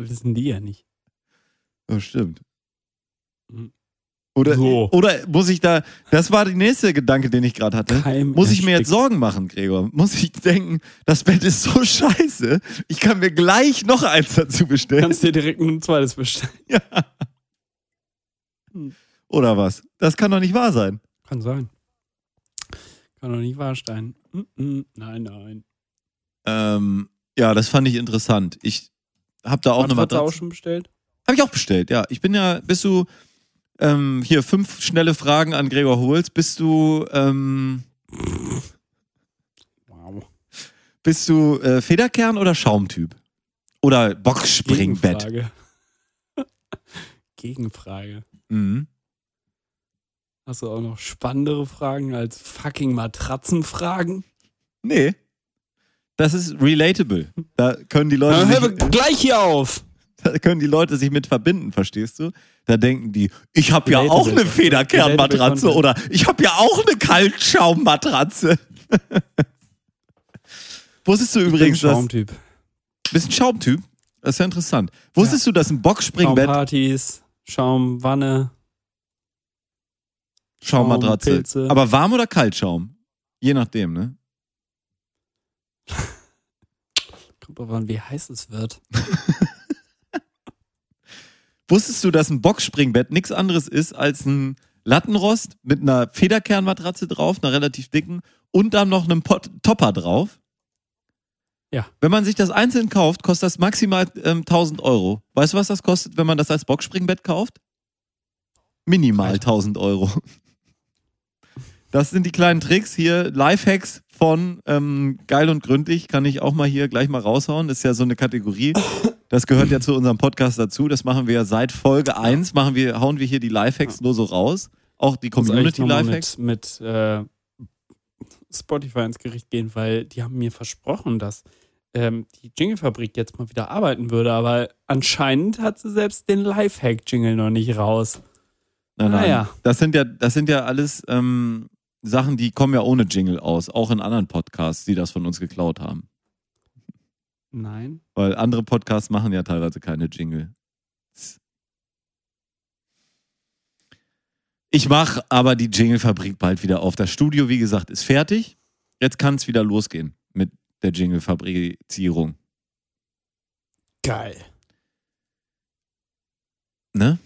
Das wissen die ja nicht. Oh, stimmt. Mhm. Oder, So. oder muss ich da, das war der nächste Gedanke, den ich gerade hatte. Keim Muss ich mir jetzt. Sorgen machen, Gregor? Muss ich denken, das Bett ist so scheiße, ich kann mir gleich noch eins dazu bestellen? Kannst dir direkt ein zweites bestellen. Oder was? Das kann doch nicht wahr sein. Kann sein. Kann doch nicht wahr sein. Nein, nein. Ähm, ja, das fand ich interessant. Ich habe da auch eine Matratze auch Matratze. schon bestellt? Habe ich auch bestellt, ja. Ich bin ja, bist du, ähm, hier fünf schnelle Fragen an Gregor Holz. Bist du, ähm, Wow. bist du äh, Federkern oder Schaumtyp? Oder Boxspringbett? Gegenfrage. Gegenfrage. Mhm. Hast du auch noch spannendere Fragen als fucking Matratzenfragen? Nee. Das ist relatable. Da können die Leute Dann hör sich, gleich hier auf. da können die Leute sich mit verbinden, verstehst du? Da denken die, ich habe ja auch eine Federkernmatratze oder ich habe ja auch eine Kaltschaummatratze. Wusstest du übrigens, ich bin dass Schaumtyp. bist ein Schaumtyp? Das ist ja interessant. Wusstest du, dass ein Boxspringbett Schaumpartys, Schaumwanne. Schaummatratze, aber warm oder Kaltschaum? Je nachdem, ne? Kommt drauf an, wie heiß es wird. Wusstest du, dass ein Boxspringbett nichts anderes ist als ein Lattenrost mit einer Federkernmatratze drauf, einer relativ dicken, und dann noch einem Pot Topper drauf? Ja. Wenn man sich das einzeln kauft, kostet das maximal ähm, 1000 Euro. Weißt du, was das kostet, wenn man das als Boxspringbett kauft? Minimal 1000 Euro. Das sind die kleinen Tricks hier, Lifehacks von ähm, Geil und Gründlich, kann ich auch mal hier gleich mal raushauen. Das ist ja so eine Kategorie. Das gehört ja zu unserem Podcast dazu. Das machen wir seit Folge 1, machen wir, hauen wir hier die Lifehacks nur so raus. Auch die Community Lifehacks. Mit, mit äh, Spotify ins Gericht gehen, weil die haben mir versprochen, dass ähm, die Jingle-Fabrik jetzt mal wieder arbeiten würde, aber anscheinend hat sie selbst den Lifehack-Jingle noch nicht raus. Nein, nein. Naja. Das sind ja, das sind ja alles ähm, Sachen, die kommen ja ohne Jingle aus, auch in anderen Podcasts, die das von uns geklaut haben. Nein. Weil andere Podcasts machen ja teilweise keine Jingle. Ich mache aber die Jingle-Fabrik bald wieder auf. Das Studio, wie gesagt, ist fertig. Jetzt kann es wieder losgehen mit der Jingle-Fabrizierung. Geil. Ne?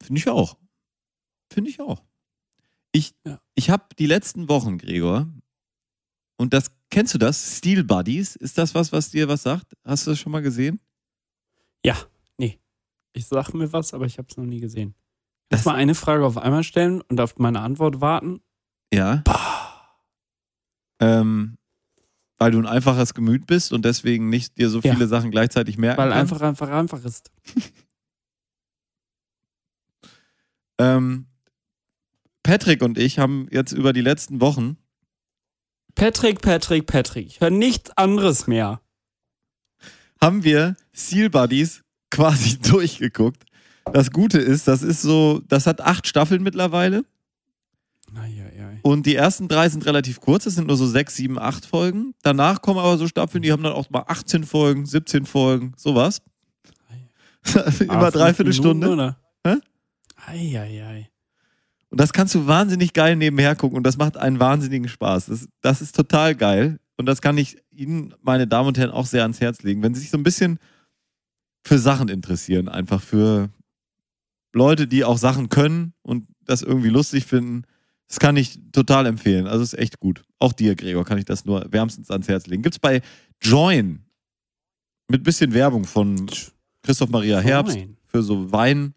Finde ich auch. Finde ich auch. Ich, Ja. ich habe die letzten Wochen, Gregor, und das, kennst du das? Steel Buddies, ist das was, was dir was sagt? Hast du das schon mal gesehen? Ja, nee. Ich sag mir was, aber ich habe es noch nie gesehen. Lass mal eine Frage auf einmal stellen und auf meine Antwort warten. Ja. Ähm, weil du ein einfaches Gemüt bist und deswegen nicht dir so Ja. viele Sachen gleichzeitig merken Weil kannst. einfach, einfach, einfach ist. Ähm, Patrick und ich haben jetzt über die letzten Wochen Patrick, Patrick, Patrick. Ich höre nichts anderes mehr. haben wir Seal Buddies quasi durchgeguckt. Das Gute ist, das ist so, das hat acht Staffeln mittlerweile und die ersten drei sind relativ kurz, das sind nur so sechs, sieben, acht Folgen. Danach kommen aber so Staffeln, die haben dann auch mal 18 Folgen, 17 Folgen, sowas. Immer Aber dreiviertel Stunde. Oder? Hä? Eieiei. Und das kannst du wahnsinnig geil nebenher gucken und das macht einen wahnsinnigen Spaß. Das, das ist total geil und das kann ich Ihnen, meine Damen und Herren, auch sehr ans Herz legen. Wenn Sie sich so ein bisschen für Sachen interessieren, einfach für Leute, die auch Sachen können und das irgendwie lustig finden, das kann ich total empfehlen. Also ist echt gut. Auch dir, Gregor, kann ich das nur wärmstens ans Herz legen. Gibt's bei Join mit bisschen Werbung von Christoph Maria Herbst für so Wein,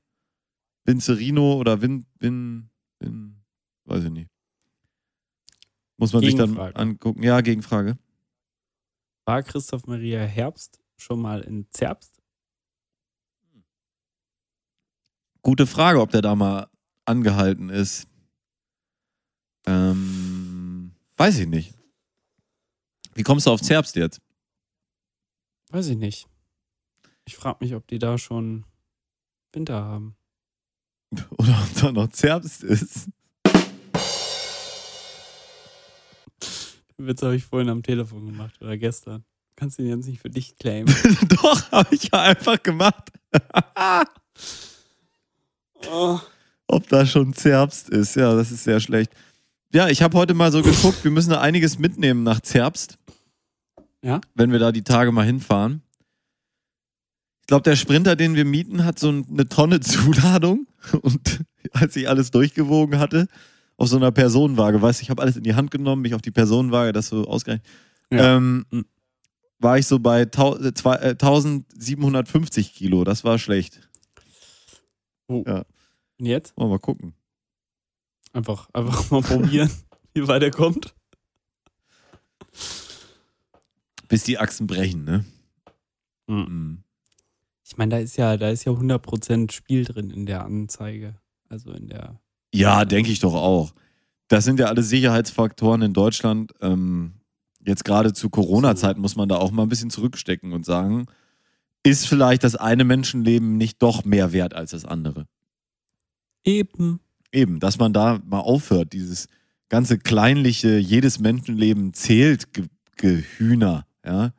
Vincerino oder Vin, Vin, weiß ich nicht. Muss man sich dann angucken. Ja, Gegenfrage. War Christoph Maria Herbst schon mal in Zerbst? Gute Frage, ob der da mal angehalten ist. Ähm, weiß ich nicht. Wie kommst du auf Zerbst jetzt? Weiß ich nicht. Ich frage mich, ob die da schon Winter haben. Oder ob da noch Zerbst ist? Den Witz habe ich vorhin am Telefon gemacht oder gestern. Kannst du ihn jetzt nicht für dich claimen. Doch, habe ich ja einfach gemacht. oh, ob da schon Zerbst ist. Ja, das ist sehr schlecht. Ja, ich habe heute mal so geguckt, wir müssen da einiges mitnehmen nach Zerbst. Ja? Wenn wir da die Tage mal hinfahren. Ich glaube, der Sprinter, den wir mieten, hat so eine Tonne Zuladung. Und als ich alles durchgewogen hatte, auf so einer Personenwaage, weißt du, ich habe alles in die Hand genommen, mich auf die Personenwaage, das so ausgerechnet, Ja. ähm, Mhm. war ich so bei tau- äh, zwei- äh, 1750 Kilo. Das war schlecht. Und jetzt? Wollen wir mal gucken. Einfach, einfach mal probieren, wie weit er kommt. Bis die Achsen brechen, ne? Mhm. Mhm. Ich meine, da ist ja, da ist ja 100% Spiel drin in der Anzeige. Also in der. Ja, denke ich doch auch. Das sind ja alle Sicherheitsfaktoren in Deutschland. Ähm, jetzt gerade zu Corona-Zeiten muss man da auch mal ein bisschen zurückstecken und sagen, ist vielleicht das eine Menschenleben nicht doch mehr wert als das andere? Eben. Eben, dass man da mal aufhört, dieses ganze kleinliche, jedes Menschenleben zählt Ge Gehühner, ja.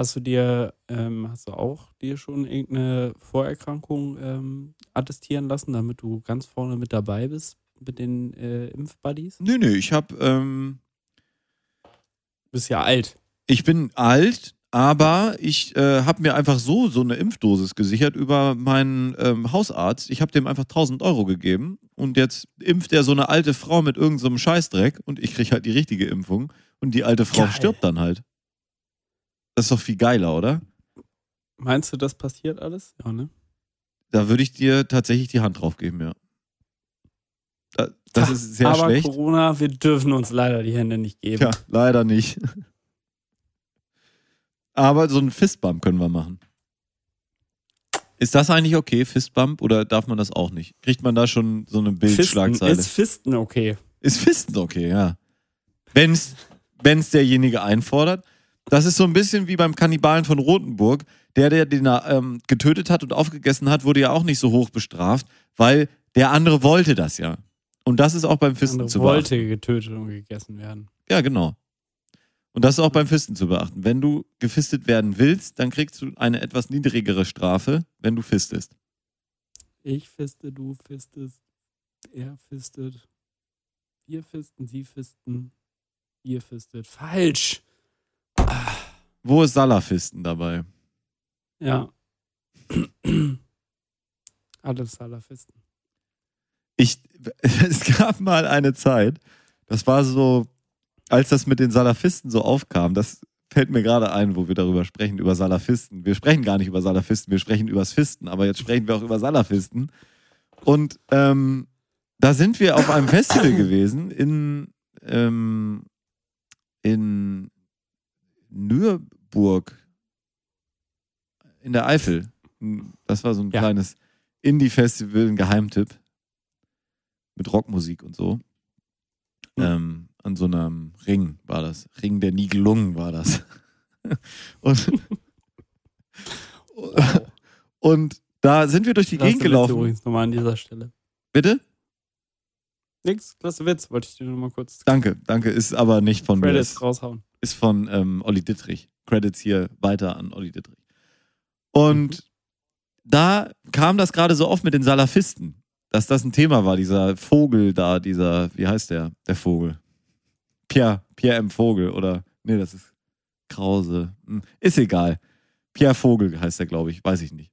Hast du dir, ähm, hast du auch dir schon irgendeine Vorerkrankung ähm, attestieren lassen, damit du ganz vorne mit dabei bist mit den äh, Impfbuddies? Nö, nö, ich hab, ähm, Du bist ja alt. ich bin alt, aber ich äh, habe mir einfach so so eine Impfdosis gesichert über meinen ähm, Hausarzt. Ich habe dem einfach 1000 Euro gegeben und jetzt impft er so eine alte Frau mit irgendeinem so Scheißdreck und ich krieg halt die richtige Impfung und die alte Frau Geil. stirbt dann halt. Das ist doch viel geiler, oder? Meinst du, das passiert alles? Ja, ne? Da würde ich dir tatsächlich die Hand drauf geben, ja. Da- Das ist sehr aber schlecht. Corona, wir dürfen uns leider die Hände nicht geben. Tja, leider nicht. Aber so einen Fistbump können wir machen. Ist das eigentlich okay, Fistbump, oder darf man das auch nicht? Kriegt man da schon so eine Bildschlagzeile? ist Fisten okay. Ist Fisten okay, ja. Wenn's, wenn's derjenige einfordert. Das ist so ein bisschen wie beim Kannibalen von Rothenburg. Der, der den ähm, getötet hat und aufgegessen hat, wurde ja auch nicht so hoch bestraft, weil der andere wollte das ja. Und das ist auch beim Fisten zu beachten. wollte getötet und gegessen werden. Ja, genau. Und das ist auch beim Fisten zu beachten. Wenn du gefistet werden willst, dann kriegst du eine etwas niedrigere Strafe, wenn du fistest. Ich fiste, du fistest, er fistet, wir fisten, sie fisten, ihr fistet. Falsch! Wo ist Salafisten dabei? Ja. Alles Salafisten. Ich, es gab mal eine Zeit, das war so, als das mit den Salafisten so aufkam, das fällt mir gerade ein, wo wir darüber sprechen, über Salafisten. Wir sprechen gar nicht über Salafisten, wir sprechen übers Fisten, aber jetzt sprechen wir auch über Salafisten. Und ähm, da sind wir auf einem Festival gewesen in, ähm, in Nürburg, in der Eifel. Das war so ein Ja. kleines Indie-Festival, ein Geheimtipp. Mit Rockmusik und so. Hm. Ähm, an so einem Ring war das. Ring der Nibelungen war das. und, und da sind wir durch die Klasse Gegend Witz gelaufen. übrigens nochmal an dieser Stelle. Bitte? Nix, klasse Witz, wollte ich dir nur mal kurz Danke, danke. Ist aber nicht von mir. Credits raushauen. Ist von ähm, Olli Dittrich. Credits hier weiter an Olli Dittrich. Und Mhm. da kam das gerade so oft mit den Salafisten, dass das ein Thema war, dieser Vogel da, dieser, wie heißt der, der Vogel? Pierre, Pierre M. Vogel oder, nee, das ist Krause. Hm, Ist egal. Pierre Vogel heißt der, glaube ich, weiß ich nicht.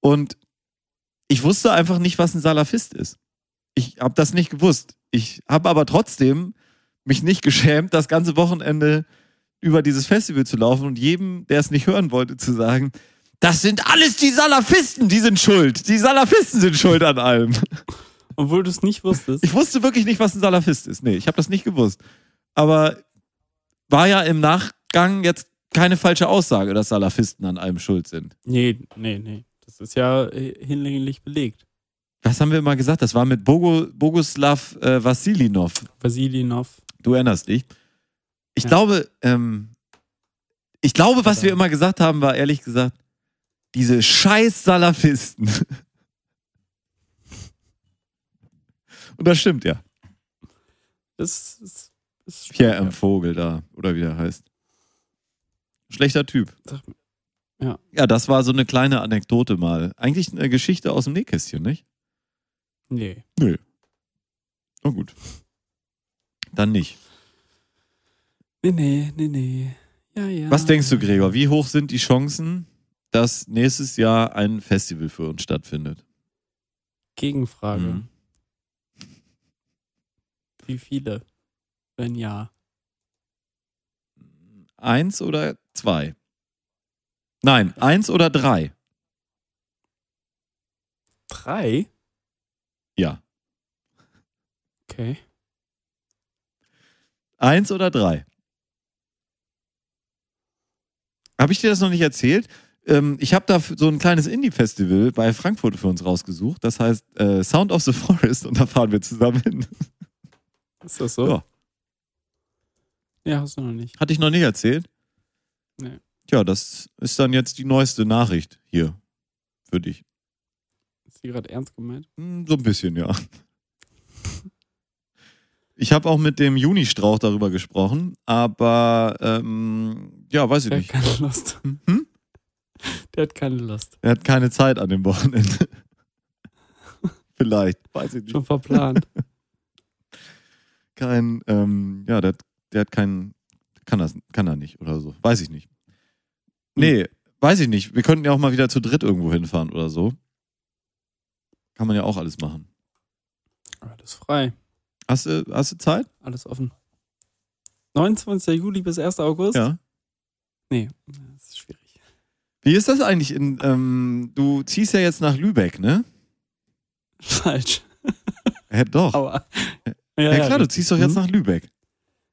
Und ich wusste einfach nicht, was ein Salafist ist. Ich habe das nicht gewusst. Ich habe aber trotzdem mich nicht geschämt, das ganze Wochenende über dieses Festival zu laufen und jedem, der es nicht hören wollte, zu sagen, das sind alles die Salafisten, die sind schuld. Die Salafisten sind schuld an allem. Obwohl du es nicht wusstest. Ich wusste wirklich nicht, was ein Salafist ist. Nee, ich habe das nicht gewusst. Aber war ja im Nachgang jetzt keine falsche Aussage, dass Salafisten an allem schuld sind. nee, nee, nee. Das ist ja äh, hinlänglich belegt. Was haben wir immer gesagt? Das war mit Bogo, Boguslav äh, Vassilinov. Vasilinov. Du erinnerst dich. Ich Ja. glaube, ähm, ich glaube, was wir immer gesagt haben, war ehrlich gesagt, diese scheiß Salafisten. Und das stimmt ja. Das ist. ist Pierre M. Vogel da, oder wie der heißt. Schlechter Typ. Ja. Ja, das war so eine kleine Anekdote mal. Eigentlich eine Geschichte aus dem Nähkästchen, nicht? Nee. Nö. Na gut. Dann nicht. Nee, nee, nee, nee. Ja, ja. Was denkst du, Gregor? Wie hoch sind die Chancen, dass nächstes Jahr ein Festival für uns stattfindet? Gegenfrage. Mhm. Wie viele? Wenn ja. Eins oder zwei? Nein, eins oder drei? Drei? Ja. Okay. Eins oder drei? Habe ich dir das noch nicht erzählt? Ähm, ich habe da so ein kleines Indie-Festival bei Frankfurt für uns rausgesucht. Das heißt äh, Sound of the Forest und da fahren wir zusammen hin. Ist das so? Ja. Ja, hast du noch nicht. Hatte ich noch nicht erzählt? Nee. Tja, das ist dann jetzt die neueste Nachricht hier für dich. Ist die gerade ernst gemeint? Hm, So ein bisschen, ja. Ich habe auch mit dem Juni-Strauch darüber gesprochen, aber ähm, ja, weiß ich Der hat nicht. keine Lust. Hm? Der hat keine Lust. Er hat keine Zeit an dem Wochenende. Vielleicht, weiß ich nicht. Schon verplant. Kein, ähm, ja, der, hat- der hat keinen, kann das, kann er nicht oder so. Weiß ich nicht. Nee, weiß ich nicht. Wir könnten ja auch mal wieder zu dritt irgendwo hinfahren oder so. Kann man ja auch alles machen. Alles frei. Hast du, hast du Zeit? Alles offen. 29. Juli bis 1. August? Ja. Nee, das ist schwierig. Wie ist das eigentlich in, ähm, du ziehst ja jetzt nach Lübeck, ne? Falsch. Ja, doch. Aber. ja, klar, du richtig. ziehst doch jetzt Hm? nach Lübeck.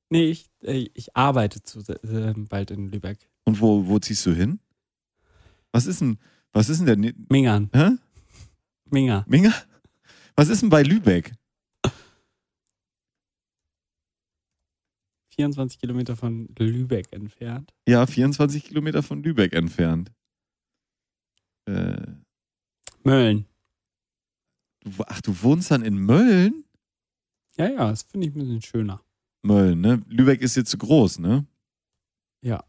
Nee, ich, äh, ich arbeite zu, äh, bald in Lübeck. Und wo, wo ziehst du hin? Was ist denn, was ist denn der, Mingern. hä? Minger. Minga? Was ist denn bei Lübeck? 24 Kilometer von Lübeck entfernt. Ja, 24 Kilometer von Lübeck entfernt. Äh, Mölln. ach, du wohnst dann in Mölln? Ja, ja, das finde ich ein bisschen schöner. Mölln, ne? Lübeck ist jetzt zu groß, ne? Ja.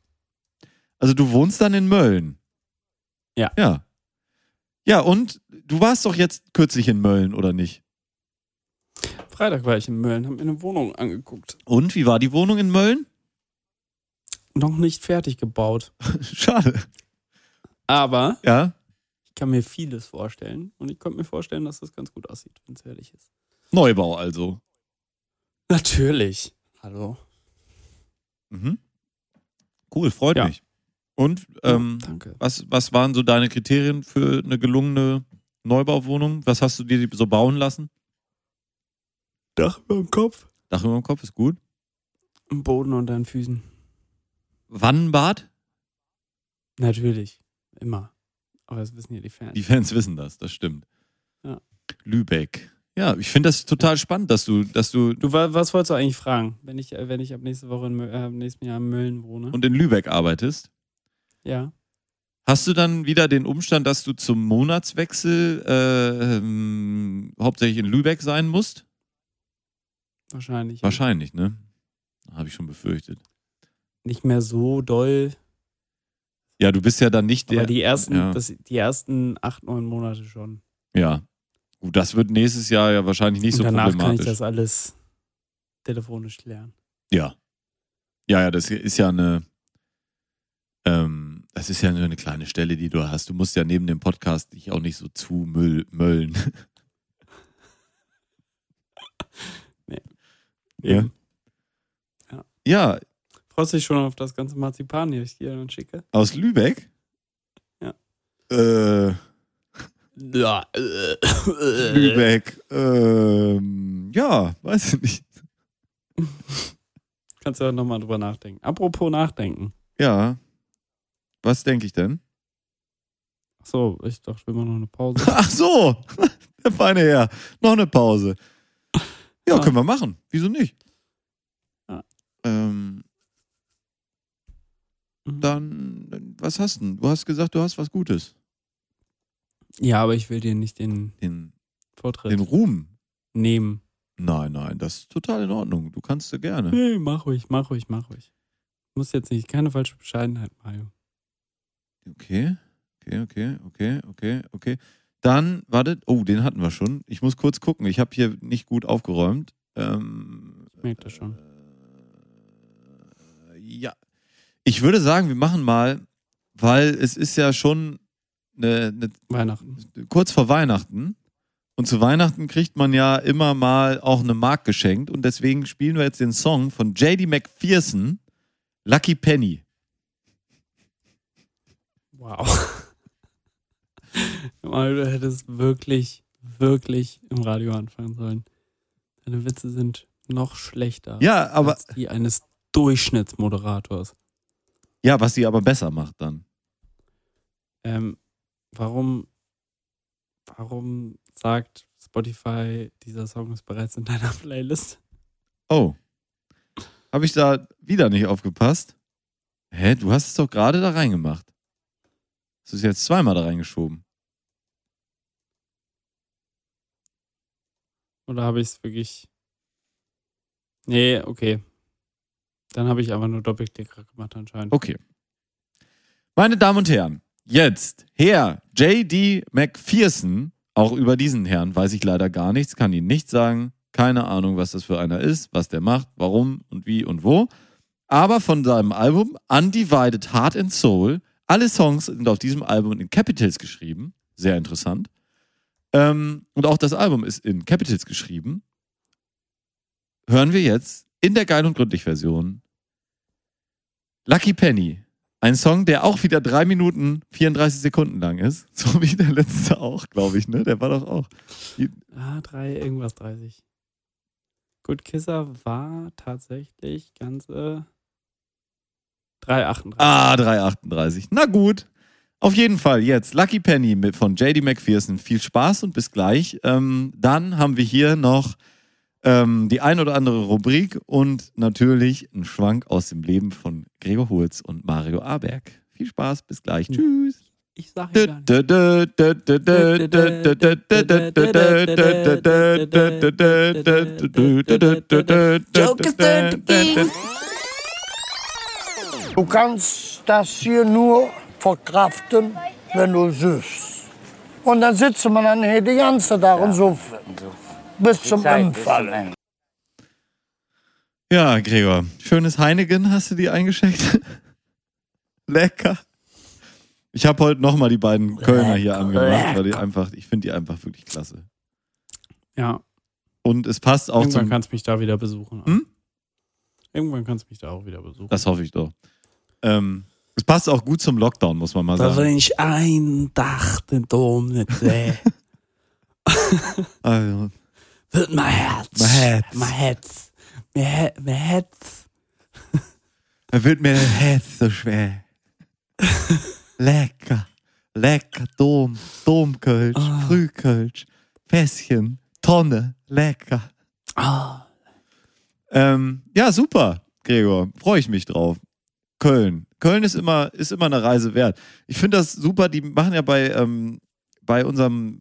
Also du wohnst dann in Mölln? Ja. Ja. Ja, und du warst doch jetzt kürzlich in Mölln, oder nicht? Freitag war ich in Mölln, habe mir eine Wohnung angeguckt. Und wie war die Wohnung in Mölln? Noch nicht fertig gebaut. Schade. Aber Ja. ich kann mir vieles vorstellen. Und ich könnte mir vorstellen, dass das ganz gut aussieht, wenn es fertig ist. Neubau also. Natürlich. Hallo. Mhm. Cool, freut Ja. mich. Und ähm, Danke. was, was waren so deine Kriterien für eine gelungene Neubauwohnung? Was hast du dir so bauen lassen? Dach über dem Kopf. Dach über dem Kopf ist gut. Im Boden unter den Füßen. Wannenbad? Natürlich. Immer. Aber das wissen ja die Fans. Die Fans wissen das, das stimmt. Ja. Lübeck. Ja, ich finde das total spannend, dass du, dass du Du, wa- was wolltest du eigentlich fragen, wenn ich, wenn ich ab nächste Woche in, Mö- äh, im nächsten Jahr in Mölln wohne? und in Lübeck arbeitest. ja. Hast du dann wieder den Umstand, dass du zum Monatswechsel äh, ähm, hauptsächlich in Lübeck sein musst? Wahrscheinlich. Wahrscheinlich, ne? Habe ich schon befürchtet. Nicht mehr so doll. Ja, du bist ja dann nicht der. aber die ersten, ja. das, die ersten acht, neun Monate schon. Ja. Gut, das wird nächstes Jahr ja wahrscheinlich nicht Und so danach kann ich problematisch. das alles telefonisch klären. Ja. Ja, ja, das ist ja eine, ähm, das ist ja nur eine kleine Stelle, die du hast. Du musst ja neben dem Podcast dich auch nicht so zu Müll, möllen. Nee. Ja. Eben. Ja. Ja, Freust du dich schon auf das ganze Marzipan, die ich dir dann schicke? aus Lübeck? Ja. Äh, Ja. Lübeck. Ähm, ja, weiß ich nicht. Kannst du ja nochmal drüber nachdenken. Apropos nachdenken. Ja. Was denke ich denn? Achso, ich dachte, wir machen noch eine Pause. Ach so, der feine Herr. Noch eine Pause. Ja, Ja. können wir machen. Wieso nicht? Ja. Ähm, Mhm. dann, was hast du? Du hast gesagt, du hast was Gutes. Ja, aber ich will dir nicht den Den, Vortritt den Ruhm. nehmen. Nein, nein, das ist total in Ordnung. Du kannst ja gerne. Nee, mach ruhig, mach ruhig, mach ruhig. Muss jetzt nicht, keine falsche Bescheidenheit, Mario. Okay, okay, okay, okay, okay, okay. Dann, wartet, oh, den hatten wir schon. Ich muss kurz gucken. Ich habe hier nicht gut aufgeräumt. Ähm, Ich merke das schon. äh, ja. Ich würde sagen, wir machen mal, weil es ist ja schon eine, eine Weihnachten. kurz vor Weihnachten. Und zu Weihnachten kriegt man ja immer mal auch eine Mark geschenkt. Und deswegen spielen wir jetzt den Song von JD McPherson, Lucky Penny. Wow. Mal, du hättest wirklich, wirklich im Radio anfangen sollen. Deine Witze sind noch schlechter Ja, aber als die eines Durchschnittsmoderators. ja, was sie aber besser macht dann. Ähm, warum, warum sagt Spotify, dieser Song ist bereits in deiner Playlist? Oh. Habe ich da wieder nicht aufgepasst? Hä, du hast es doch gerade da reingemacht. Das ist jetzt zweimal da reingeschoben. Oder habe ich es wirklich. Nee, okay. Dann habe ich aber nur Doppelklick gemacht anscheinend. Okay. Meine Damen und Herren, jetzt Herr J.D. McPherson, auch über diesen Herrn weiß ich leider gar nichts, kann Ihnen nicht sagen. Keine Ahnung, was das für einer ist, was der macht, warum und wie und wo. Aber von seinem Album Undivided Heart and Soul, alle Songs sind auf diesem Album in Capitals geschrieben. Sehr interessant. Ähm, und auch das Album ist in Capitals geschrieben. Hören wir jetzt in der Geil und Gründlich Version Lucky Penny. Ein Song, der auch wieder 3 Minuten 34 Sekunden lang ist. So wie der letzte auch, glaube ich, ne? Der war doch auch. Ah, drei, irgendwas 30. Good Kisser war tatsächlich ganze 3,38. Ah, 3,38. Na gut. Auf jeden Fall jetzt Lucky Penny mit, von JD McPherson. Viel Spaß und bis gleich. Ähm, dann haben wir hier noch ähm, die ein oder andere Rubrik und natürlich einen Schwank aus dem Leben von Gregor Holz und Mario Aberg. Viel Spaß, bis gleich. Tschüss. Ich sag ja. Du kannst das hier nur verkraften, wenn du süßt. Und dann sitzt man dann hier die ganze Tag und so bis zum Umfallen. Ja, Gregor, schönes Heineken hast du dir eingeschenkt. Lecker. Ich habe heute nochmal die beiden Kölner hier angemacht, weil die einfach, ich finde die einfach wirklich klasse. Ja, Und es passt auch irgendwann kannst du mich da wieder besuchen. Hm? Irgendwann kannst du mich da auch wieder besuchen. Das hoffe ich doch. Ähm, es passt auch gut zum Lockdown, muss man mal Da sagen. wenn ich einen Tag den Dom nicht sehe, Also, wird mein Herz. Mein Herz. Mein Herz. Mein, He mein Herz. da wird mir das Herz so schwer. Lecker. Lecker. Dom. Domkölsch. Ah. Frühkölsch. Fässchen. Tonne. Lecker. Ah, Ähm, ja, super, Gregor. Freue ich mich drauf. Köln. Köln ist immer, ist immer eine Reise wert. Ich finde das super. Die machen ja bei, ähm, bei unserem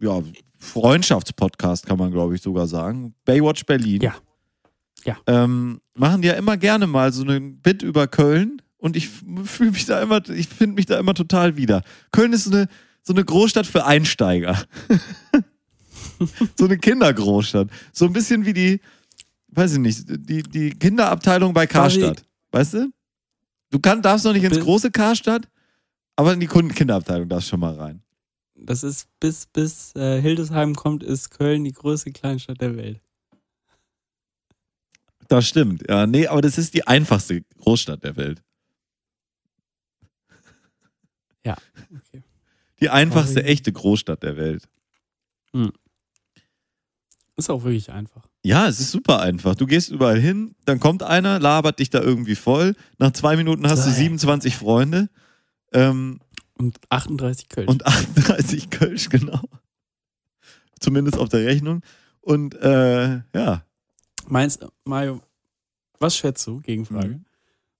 ja, Freundschaftspodcast, kann man glaube ich sogar sagen. Baywatch Berlin. Ja. Ja. Ähm, machen die ja immer gerne mal so einen Bit über Köln und ich fühle mich da immer, ich finde mich da immer total wieder. Köln ist so eine, so eine Großstadt für Einsteiger. so eine Kindergroßstadt. So ein bisschen wie die, weiß ich nicht, die, die Kinderabteilung bei Karstadt. Weißt du? Du kann, darfst noch nicht ins große Karstadt, aber in die Kunden- Kinderabteilung darfst schon mal rein. das ist bis, bis äh, Hildesheim kommt, ist Köln die größte Kleinstadt der Welt. Das stimmt. Ja, nee, aber das ist die einfachste Großstadt der Welt. Okay. Die einfachste echte Großstadt der Welt. Ist auch wirklich einfach. Ja, es ist super einfach. Du gehst überall hin, dann kommt einer, labert dich da irgendwie voll. Nach zwei Minuten hast du Geil. 27 Freunde ähm, Und 38 Köln. und 38 Kölsch, genau. Zumindest auf der Rechnung. Und äh, ja, Meinst Mario, was schätzt du? Gegenfrage. Mhm.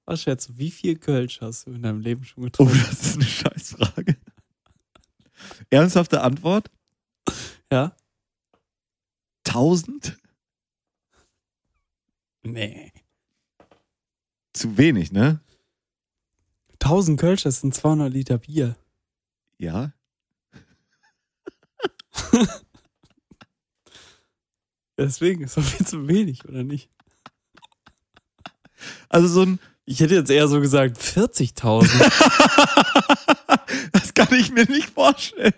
Was schätzt du, wie viel Kölsch hast du in deinem Leben schon oh, getrunken? das ist eine Scheißfrage. Ernsthafte Antwort? Ja? 1000? Nee. Zu wenig, ne? 1000 Kölsch, das sind 200 Liter Bier. Ja. Deswegen ist doch viel zu wenig, oder nicht? Also so ein, Ich hätte jetzt eher so gesagt 40.000. das kann ich mir nicht vorstellen.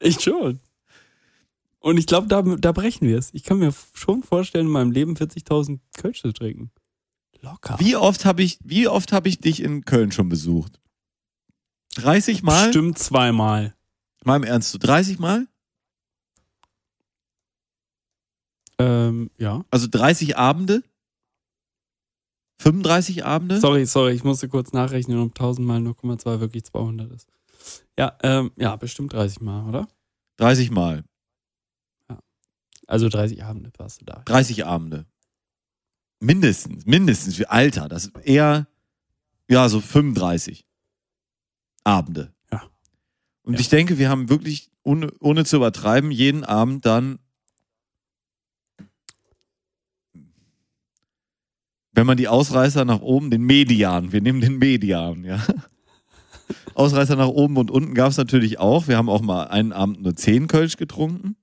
ich schon. Und ich glaube, da, da brechen wir es. Ich kann mir schon vorstellen, in meinem Leben 40.000 Kölsch zu trinken. Locker. Wie oft habe ich, wie oft habe ich dich in Köln schon besucht? 30 Mal? Stimmt zweimal. Mal im Ernst, so 30 Mal? Ähm, ja. Also 30 Abende? 35 Abende? Sorry, sorry, ich musste kurz nachrechnen, ob 1000 mal 0,2 wirklich 200 ist. Ja, ähm, ja, bestimmt 30 Mal, oder? 30 Mal. Also 30 Abende warst du da. 30 Abende. Mindestens, mindestens. Alter, das ist eher, ja, so 35 Abende. Ja. Und Ja. ich denke, wir haben wirklich, ohne, ohne zu übertreiben, jeden Abend dann, wenn man die Ausreißer nach oben, den Median, wir nehmen den Median, ja. Ausreißer nach oben und unten gab es natürlich auch. Wir haben auch mal einen Abend nur 10 Kölsch getrunken.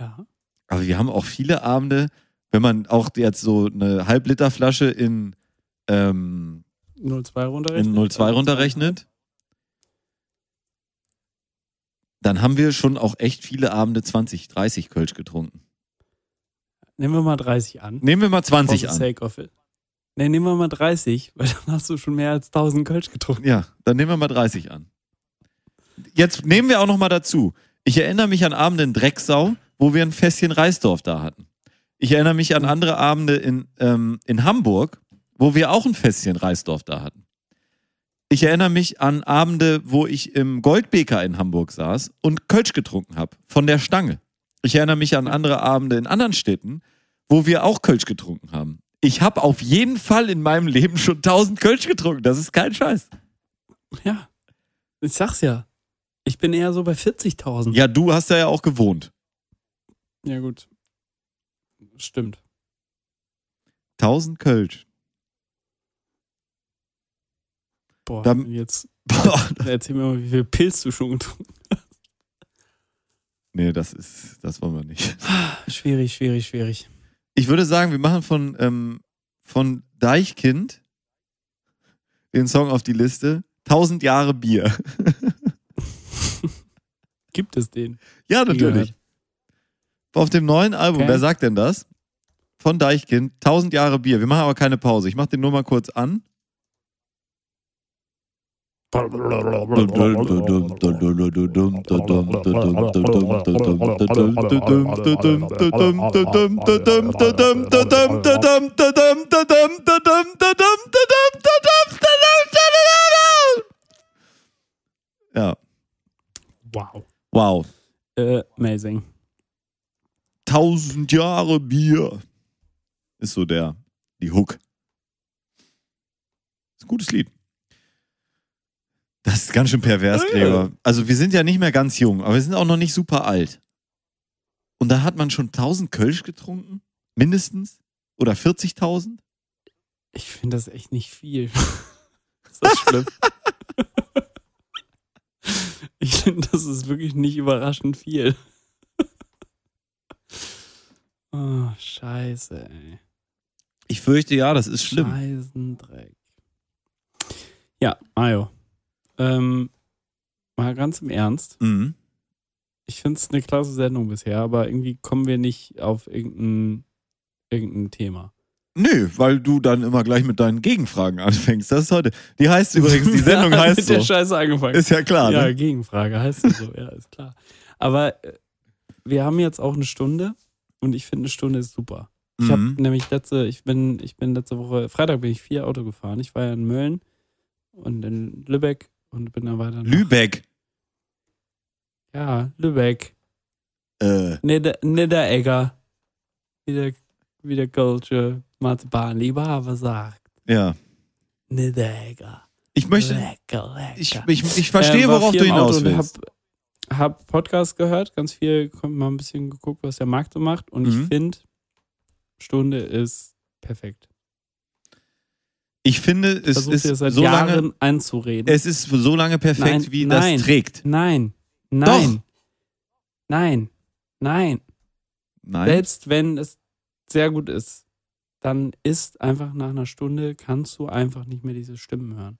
Ja. Aber wir haben auch viele Abende, wenn man auch jetzt so eine Halbliterflasche in, ähm, 0,2 runterrechnen. in 02 runterrechnet, dann haben wir schon auch echt viele Abende 20, 30 Kölsch getrunken. Nehmen wir mal 30 an. Nehmen wir mal For 20 the an. sake of it. Ne, nehmen wir mal 30, weil dann hast du schon mehr als 1000 Kölsch getrunken. Ja, dann nehmen wir mal 30 an. Jetzt nehmen wir auch noch mal dazu. Ich erinnere mich an Abende in Drecksau, wo wir ein Fässchen Reisdorf da hatten. Ich erinnere mich an andere Abende in, ähm, in Hamburg, wo wir auch ein Fässchen Reisdorf da hatten. Ich erinnere mich an Abende, wo ich im Goldbeker in Hamburg saß und Kölsch getrunken habe, von der Stange. Ich erinnere mich an andere Abende in anderen Städten, wo wir auch Kölsch getrunken haben. Ich habe auf jeden Fall in meinem Leben schon 1000 Kölsch getrunken. Das ist kein Scheiß. Ja. Ich sag's ja. Ich bin eher so bei 40.000. Ja, du hast da ja auch gewohnt. Ja, gut. Stimmt. 1000 Kölsch. Boah, Dann- jetzt Boah. erzähl mir mal, wie viel Pilz du schon getrunken nee, das ist, das wollen wir nicht. hast. Schwierig, schwierig, schwierig. Ich würde sagen, wir machen von, ähm, von Deichkind den Song auf die Liste. 1000 Jahre Bier. Gibt es den? ja, natürlich. Auf dem neuen Album, Okay. wer sagt denn das? Von Deichkind, 1000 Jahre Bier. Wir machen aber keine Pause. Ich mach den nur mal kurz an. Ja, Wow. wow. Äh, amazing. 1000 Jahre Bier. Ist so der, die Hook. Ist ein gutes Lied. Das ist ganz schön pervers, Ja. Gregor. Also wir sind ja nicht mehr ganz jung, aber wir sind auch noch nicht super alt. Und da hat man schon 1000 Kölsch getrunken? Mindestens? Oder 40.000? Ich finde das echt nicht viel. ist das schlimm? ich finde, das ist wirklich nicht überraschend viel. Oh, scheiße, ey. Ich fürchte ja, das ist schlimm. Scheißendreck. Ja, Mayo. Ähm, mal ganz im Ernst. Mhm. Ich finde es eine klasse Sendung bisher, aber irgendwie kommen wir nicht auf irgendein, irgendein Thema. Nö, weil du dann immer gleich mit deinen Gegenfragen anfängst. Das ist heute. Die heißt übrigens, die Sendung Ja, heißt mit der so. Scheiße angefangen. Ist ja klar, ja, ne? Gegenfrage heißt es so, ja, ist klar. Aber äh, wir haben jetzt auch eine Stunde und ich finde, eine Stunde ist super. Ich habe Mhm. nämlich letzte, ich bin, ich bin letzte Woche, Freitag bin ich vier Auto gefahren. Ich war ja in Mölln und in Lübeck und bin dann weiter. nach- Lübeck. Ja, Lübeck. Äh, Nieder, Niederegger. Wie der, wie der Kölsche Marzipanliebhaber sagt. ja. Niederegger. Ich möchte. Lecker, lecker. Ich, ich, ich verstehe, war worauf du hinaus willst. Hab, hab Podcast gehört, ganz viel, mal ein bisschen geguckt, was der Markt so macht. Und Mhm. ich finde, Stunde ist perfekt. Ich finde, es ist seit so Jahren lange, einzureden. es ist so lange perfekt, Nein, wie nein. das trägt. nein, nein. Nein. Nein. Nein. Selbst wenn es sehr gut ist, dann ist einfach nach einer Stunde, kannst du einfach nicht mehr diese Stimmen hören.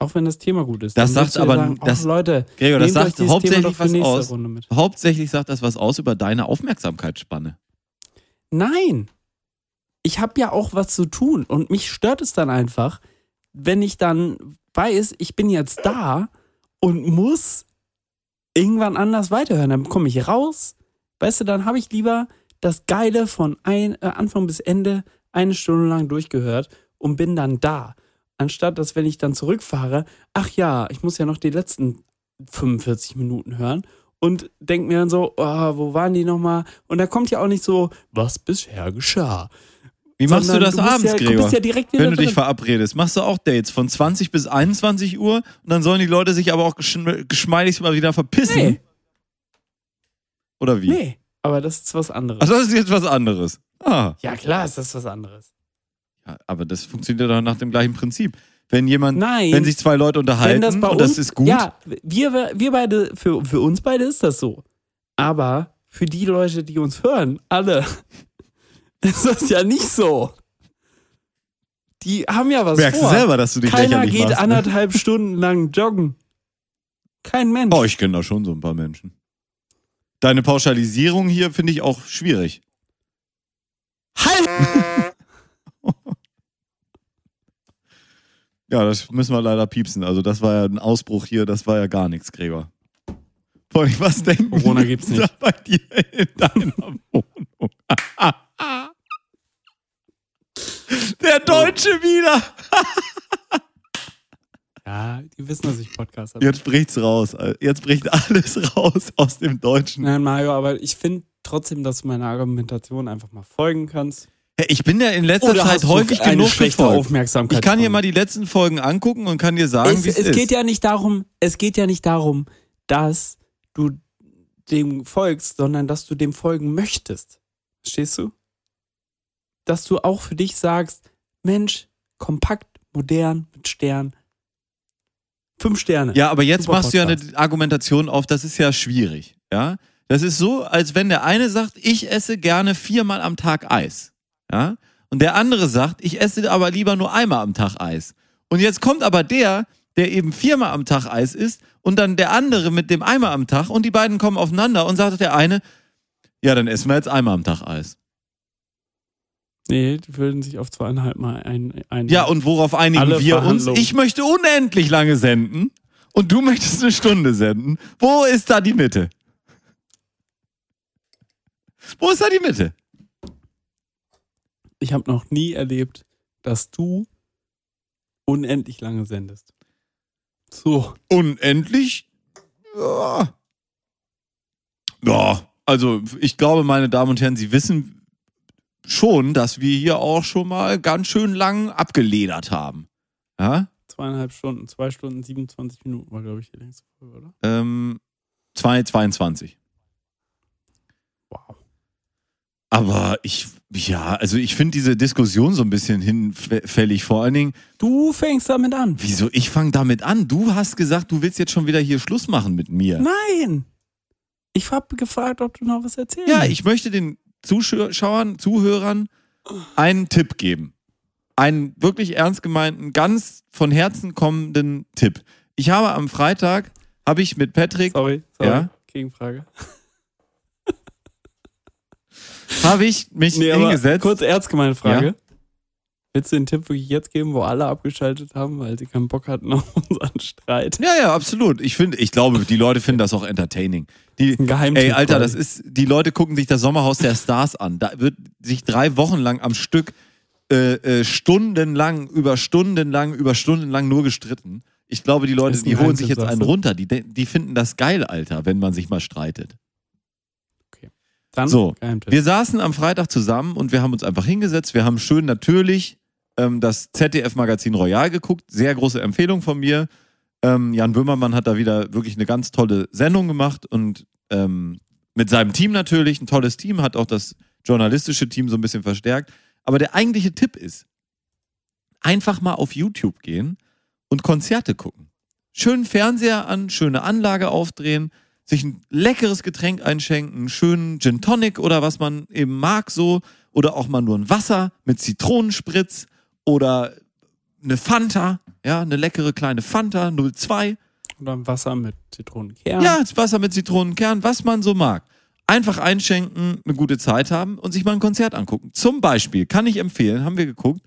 Auch wenn das Thema gut ist. Das sagt ja aber- sagen, das- Leute, Gregor, das sagt hauptsächlich was aus. Hauptsächlich sagt das was aus über deine Aufmerksamkeitsspanne. Nein. Ich habe ja auch was zu tun und mich stört es dann einfach, wenn ich dann weiß, ich bin jetzt da und muss irgendwann anders weiterhören. Dann komme ich raus. Weißt du, dann habe ich lieber das Geile von ein, äh, Anfang bis Ende eine Stunde lang durchgehört und bin dann da. Anstatt dass, wenn ich dann zurückfahre, ach ja, ich muss ja noch die letzten 45 Minuten hören und denk mir dann so, oh, wo waren die nochmal? Und da kommt ja auch nicht so, was bisher geschah. Wie machst du Sondern das bist abends, ja, Du Gregor? bist ja Wenn du dich drin. verabredest, machst du auch Dates von 20 bis 21 Uhr und dann sollen die Leute sich aber auch geschm geschmeidig mal wieder verpissen. Nee, Oder wie? nee, aber das ist was anderes. Also das ist jetzt was anderes. Ah, ja, klar ist das was anderes. Aber das funktioniert doch nach dem gleichen Prinzip. Wenn jemand, Nein. wenn sich zwei Leute unterhalten das und uns, das ist gut, Ja, wir, wir beide, für, für uns beide ist das so. Aber für die Leute, die uns hören, alle, ist das ja nicht so. Die haben ja was merkst vor. du selber, dass du dich Keiner lächerlich geht machst. Ne? anderthalb Stunden lang joggen. Kein Mensch. Oh, ich kenne da schon so ein paar Menschen. Deine Pauschalisierung hier finde ich auch schwierig. Halt! Ja, das müssen wir leider piepsen. Also das war ja ein Ausbruch hier, das war ja gar nichts, Gregor. Vor allem, was denken Corona die gibt's nicht. bei dir in deiner Wohnung? Der Deutsche wieder! Ja, die wissen, dass ich Podcast habe. Jetzt bricht's raus. Jetzt bricht alles raus aus dem Deutschen. Nein, Mario, aber ich finde trotzdem, dass du meiner Argumentation einfach mal folgen kannst. Ich bin ja in letzter Oder Zeit häufig genug schlechte gefolgt. Aufmerksamkeit. Ich kann hier mal die letzten Folgen angucken und kann dir sagen, es, wie es es ist. geht ja nicht darum, es geht ja nicht darum, dass du dem folgst, sondern dass du dem folgen möchtest. Verstehst du? Dass du auch für dich sagst, Mensch, kompakt, modern, mit Stern. Fünf Sterne. Ja, aber jetzt Super machst du ja eine Podcast. Argumentation auf, das ist ja schwierig. Ja, das ist so, als wenn der eine sagt, ich esse gerne viermal am Tag Eis. Ja, und der andere sagt, ich esse aber lieber nur einmal am Tag Eis. Und jetzt kommt aber der, der eben viermal am Tag Eis isst und dann der andere mit dem einmal am Tag und die beiden kommen aufeinander und sagt der eine, ja, dann essen wir jetzt einmal am Tag Eis. Nee, die würden sich auf zweieinhalb Mal ein. ein Ja, und worauf einigen wir uns? Ich möchte unendlich lange senden und du möchtest eine Stunde senden. Wo ist da die Mitte? Wo ist da die Mitte? Ich habe noch nie erlebt, dass du unendlich lange sendest. So. Unendlich? Ja. Ja, also ich glaube, meine Damen und Herren, Sie wissen schon, dass wir hier auch schon mal ganz schön lang abgeledert haben. Ja? Zweieinhalb Stunden, zwei Stunden, 27 Minuten war, glaube ich, die längste Folge, oder? Ähm, 222. Wow. Aber ich, ja, also ich finde diese Diskussion so ein bisschen hinfällig. Vor allen Dingen, Du fängst damit an. wieso ich fange damit an? Du hast gesagt, du willst jetzt schon wieder hier Schluss machen mit mir. Nein! Ich habe gefragt, ob du noch was erzählen Ja, ich möchte den Zuschauern, Zuhörern einen Tipp geben. Einen wirklich ernst gemeinten, ganz von Herzen kommenden Tipp. Ich habe am Freitag, habe ich mit Patrick, Sorry, sorry. Ja? Gegenfrage. Habe ich mich Nee, hingesetzt. kurz ernst gemeine Frage. Ja? Willst du den Tipp wirklich jetzt geben, wo alle abgeschaltet haben, weil sie keinen Bock hatten auf unseren Streit? Ja, ja, absolut. Ich finde, ich glaube, die Leute finden das auch entertaining. Die, Ein Geheimtipp. ey, Alter, das ist, die Leute gucken sich das Sommerhaus der Stars an. Da wird sich drei Wochen lang am Stück äh, äh, stundenlang, über stundenlang, über stundenlang nur gestritten. Ich glaube, die Leute, die holen sich jetzt einen runter. Die, die finden das geil, Alter, wenn man sich mal streitet. Dann So. Wir saßen am Freitag zusammen und wir haben uns einfach hingesetzt. Wir haben schön natürlich ähm, das ZDF-Magazin Royal geguckt. Sehr große Empfehlung von mir. Ähm, Jan Böhmermann hat da wieder wirklich eine ganz tolle Sendung gemacht und ähm, mit seinem Team natürlich, ein tolles Team, hat auch das journalistische Team so ein bisschen verstärkt. Aber der eigentliche Tipp ist, einfach mal auf YouTube gehen und Konzerte gucken. Schönen Fernseher an, schöne Anlage aufdrehen, sich ein leckeres Getränk einschenken, einen schönen Gin Tonic oder was man eben mag so oder auch mal nur ein Wasser mit Zitronenspritz oder eine Fanta, ja, eine leckere kleine Fanta 02. Oder ein Wasser mit Zitronenkern. Ja, das Wasser mit Zitronenkern, was man so mag. Einfach einschenken, eine gute Zeit haben und sich mal ein Konzert angucken. Zum Beispiel kann ich empfehlen, haben wir geguckt,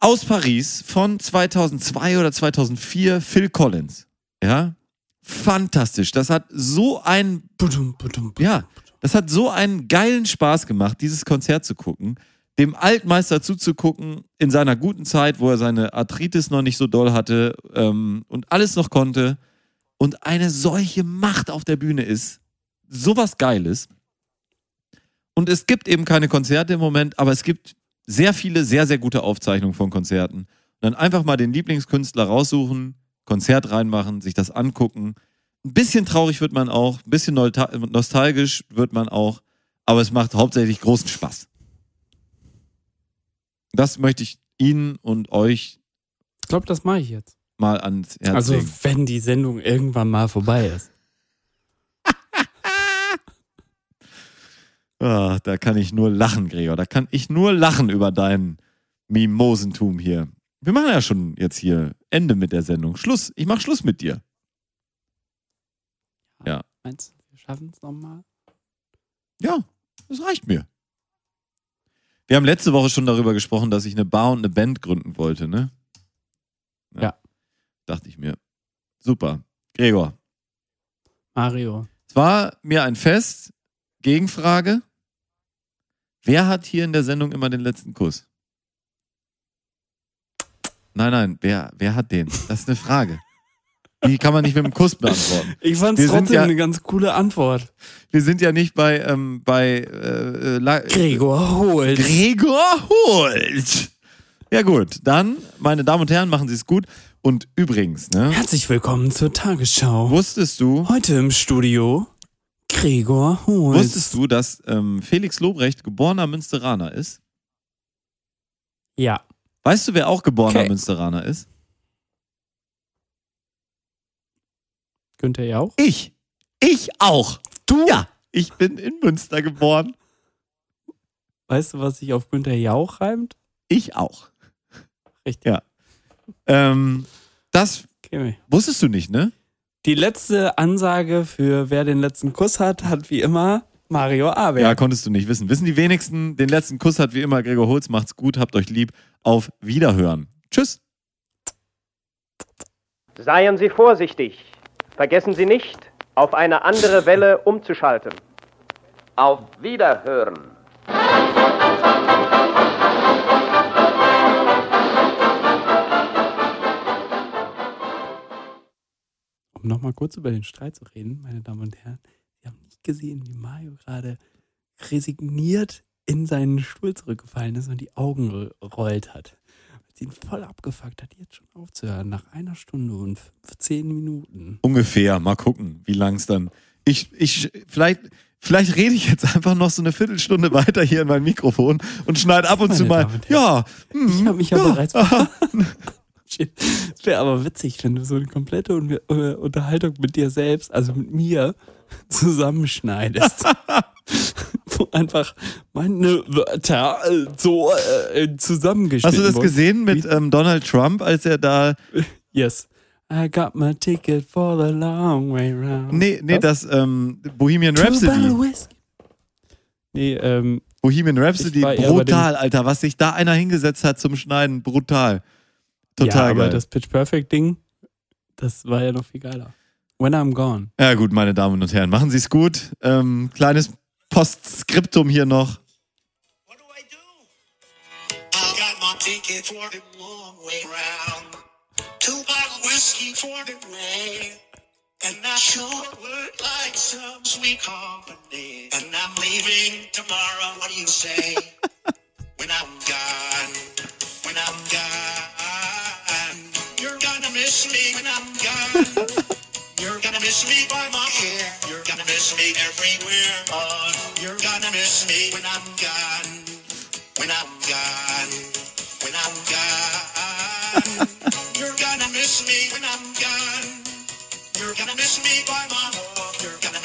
aus Paris von 2002 oder 2004 Phil Collins. Ja, fantastisch. Das hat so ein Budum, budum, budum. ja, das hat so einen geilen Spaß gemacht, dieses Konzert zu gucken, dem Altmeister zuzugucken in seiner guten Zeit, wo er seine Arthritis noch nicht so doll hatte ähm, und alles noch konnte und eine solche Macht auf der Bühne ist. Sowas Geiles. Und es gibt eben keine Konzerte im Moment, aber es gibt sehr viele, sehr, sehr gute Aufzeichnungen von Konzerten. Und dann einfach mal den Lieblingskünstler raussuchen, Konzert reinmachen, sich das angucken. Ein bisschen traurig wird man auch, ein bisschen nostalgisch wird man auch, aber es macht hauptsächlich großen Spaß. Das möchte ich Ihnen und euch Ich glaube, das mache ich jetzt. mal ans Herz Also, legen. wenn die Sendung irgendwann mal vorbei ist. Ah, da kann ich nur lachen, Gregor. Da kann ich nur lachen über dein Mimosentum hier. Wir machen ja schon jetzt hier Ende mit der Sendung. Schluss. Ich mach Schluss mit dir. Ja. Meinst du, wir schaffen es nochmal? Ja, das reicht mir. Wir haben letzte Woche schon darüber gesprochen, dass ich eine Bar und eine Band gründen wollte, ne? Ja. Dachte ich mir. Super. Gregor, Mario. es war mir ein Fest. Gegenfrage. Wer hat hier in der Sendung immer den letzten Kuss? Nein, nein, wer, wer hat den? Das ist eine Frage. Die kann man nicht mit einem Kuss beantworten. Ich fand es trotzdem ja- eine ganz coole Antwort. Wir sind ja nicht bei, ähm, bei äh, äh, La Gregor Holt. Gregor Holt. Ja gut, dann, meine Damen und Herren, machen Sie es gut. Und übrigens, ne, Herzlich willkommen zur Tagesschau. wusstest du, Heute im Studio Gregor Holt. wusstest du, dass ähm, Felix Lobrecht geborener Münsteraner ist? Ja. Weißt du, wer auch geborener Okay. Münsteraner ist? Günther Jauch? Ich. Ich auch. Du? Ja, ich bin in Münster geboren. Weißt du, was sich auf Günther Jauch reimt? Ich auch. Richtig. Ja. Ähm, das Okay. wusstest du nicht, ne? Die letzte Ansage für wer den letzten Kuss hat, hat wie immer Mario Ja, Aberg. konntest du nicht wissen. Wissen die wenigsten, den letzten Kuss hat wie immer Gregor Holz. Macht's gut, habt euch lieb. Auf Wiederhören. Tschüss. Seien Sie vorsichtig. Vergessen Sie nicht, auf eine andere Welle umzuschalten. Auf Wiederhören. Um nochmal kurz über den Streit zu reden, meine Damen und Herren. Gesehen, wie Mario gerade resigniert in seinen Stuhl zurückgefallen ist und die Augen rollt hat. Sie ihn voll abgefuckt hat, jetzt schon aufzuhören. Nach einer Stunde und 15 Minuten. Ungefähr. Mal gucken, wie lang es dann. Ich, ich, vielleicht, vielleicht rede ich jetzt einfach noch so eine Viertelstunde weiter hier in mein Mikrofon und schneide ab und Meine zu mal. Ja, hm, Ich habe mich ja, ja, bereits Es wäre aber witzig, wenn du so eine komplette Un Unterhaltung mit dir selbst, also mit mir, zusammenschneidest. Wo einfach meine Wörter äh, so äh, zusammengeschnitten Hast du das wurden. gesehen mit ähm, Donald Trump, als er da. Yes. I got my ticket for the long way round. Nee, nee, Was? das ähm, Bohemian Rhapsody. Nee, ähm, Bohemian Rhapsody, brutal, Alter. Was sich da einer hingesetzt hat zum Schneiden, brutal. Total ja, aber geil. das Pitch Perfect Ding, das war ja noch viel geiler. When I'm gone. Ja, gut, meine Damen und Herren, machen Sie es gut. Ähm, kleines Postskriptum hier noch. What do I do? I got my ticket for the long way round. Two bottle whiskey for the way. And I sure would like some sweet company. And I'm leaving tomorrow. What do you say? when I'm gone, when I'm gone, you're gonna miss me when I'm gone. You're gonna miss me by my hair. You're gonna miss me everywhere. On. You're gonna miss me when I'm gone. When I'm gone. When I'm gone. You're gonna miss me when I'm gone. You're gonna miss me by my home.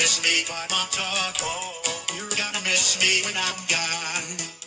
miss me, but not talk. Oh, you're gonna miss me when I'm gone.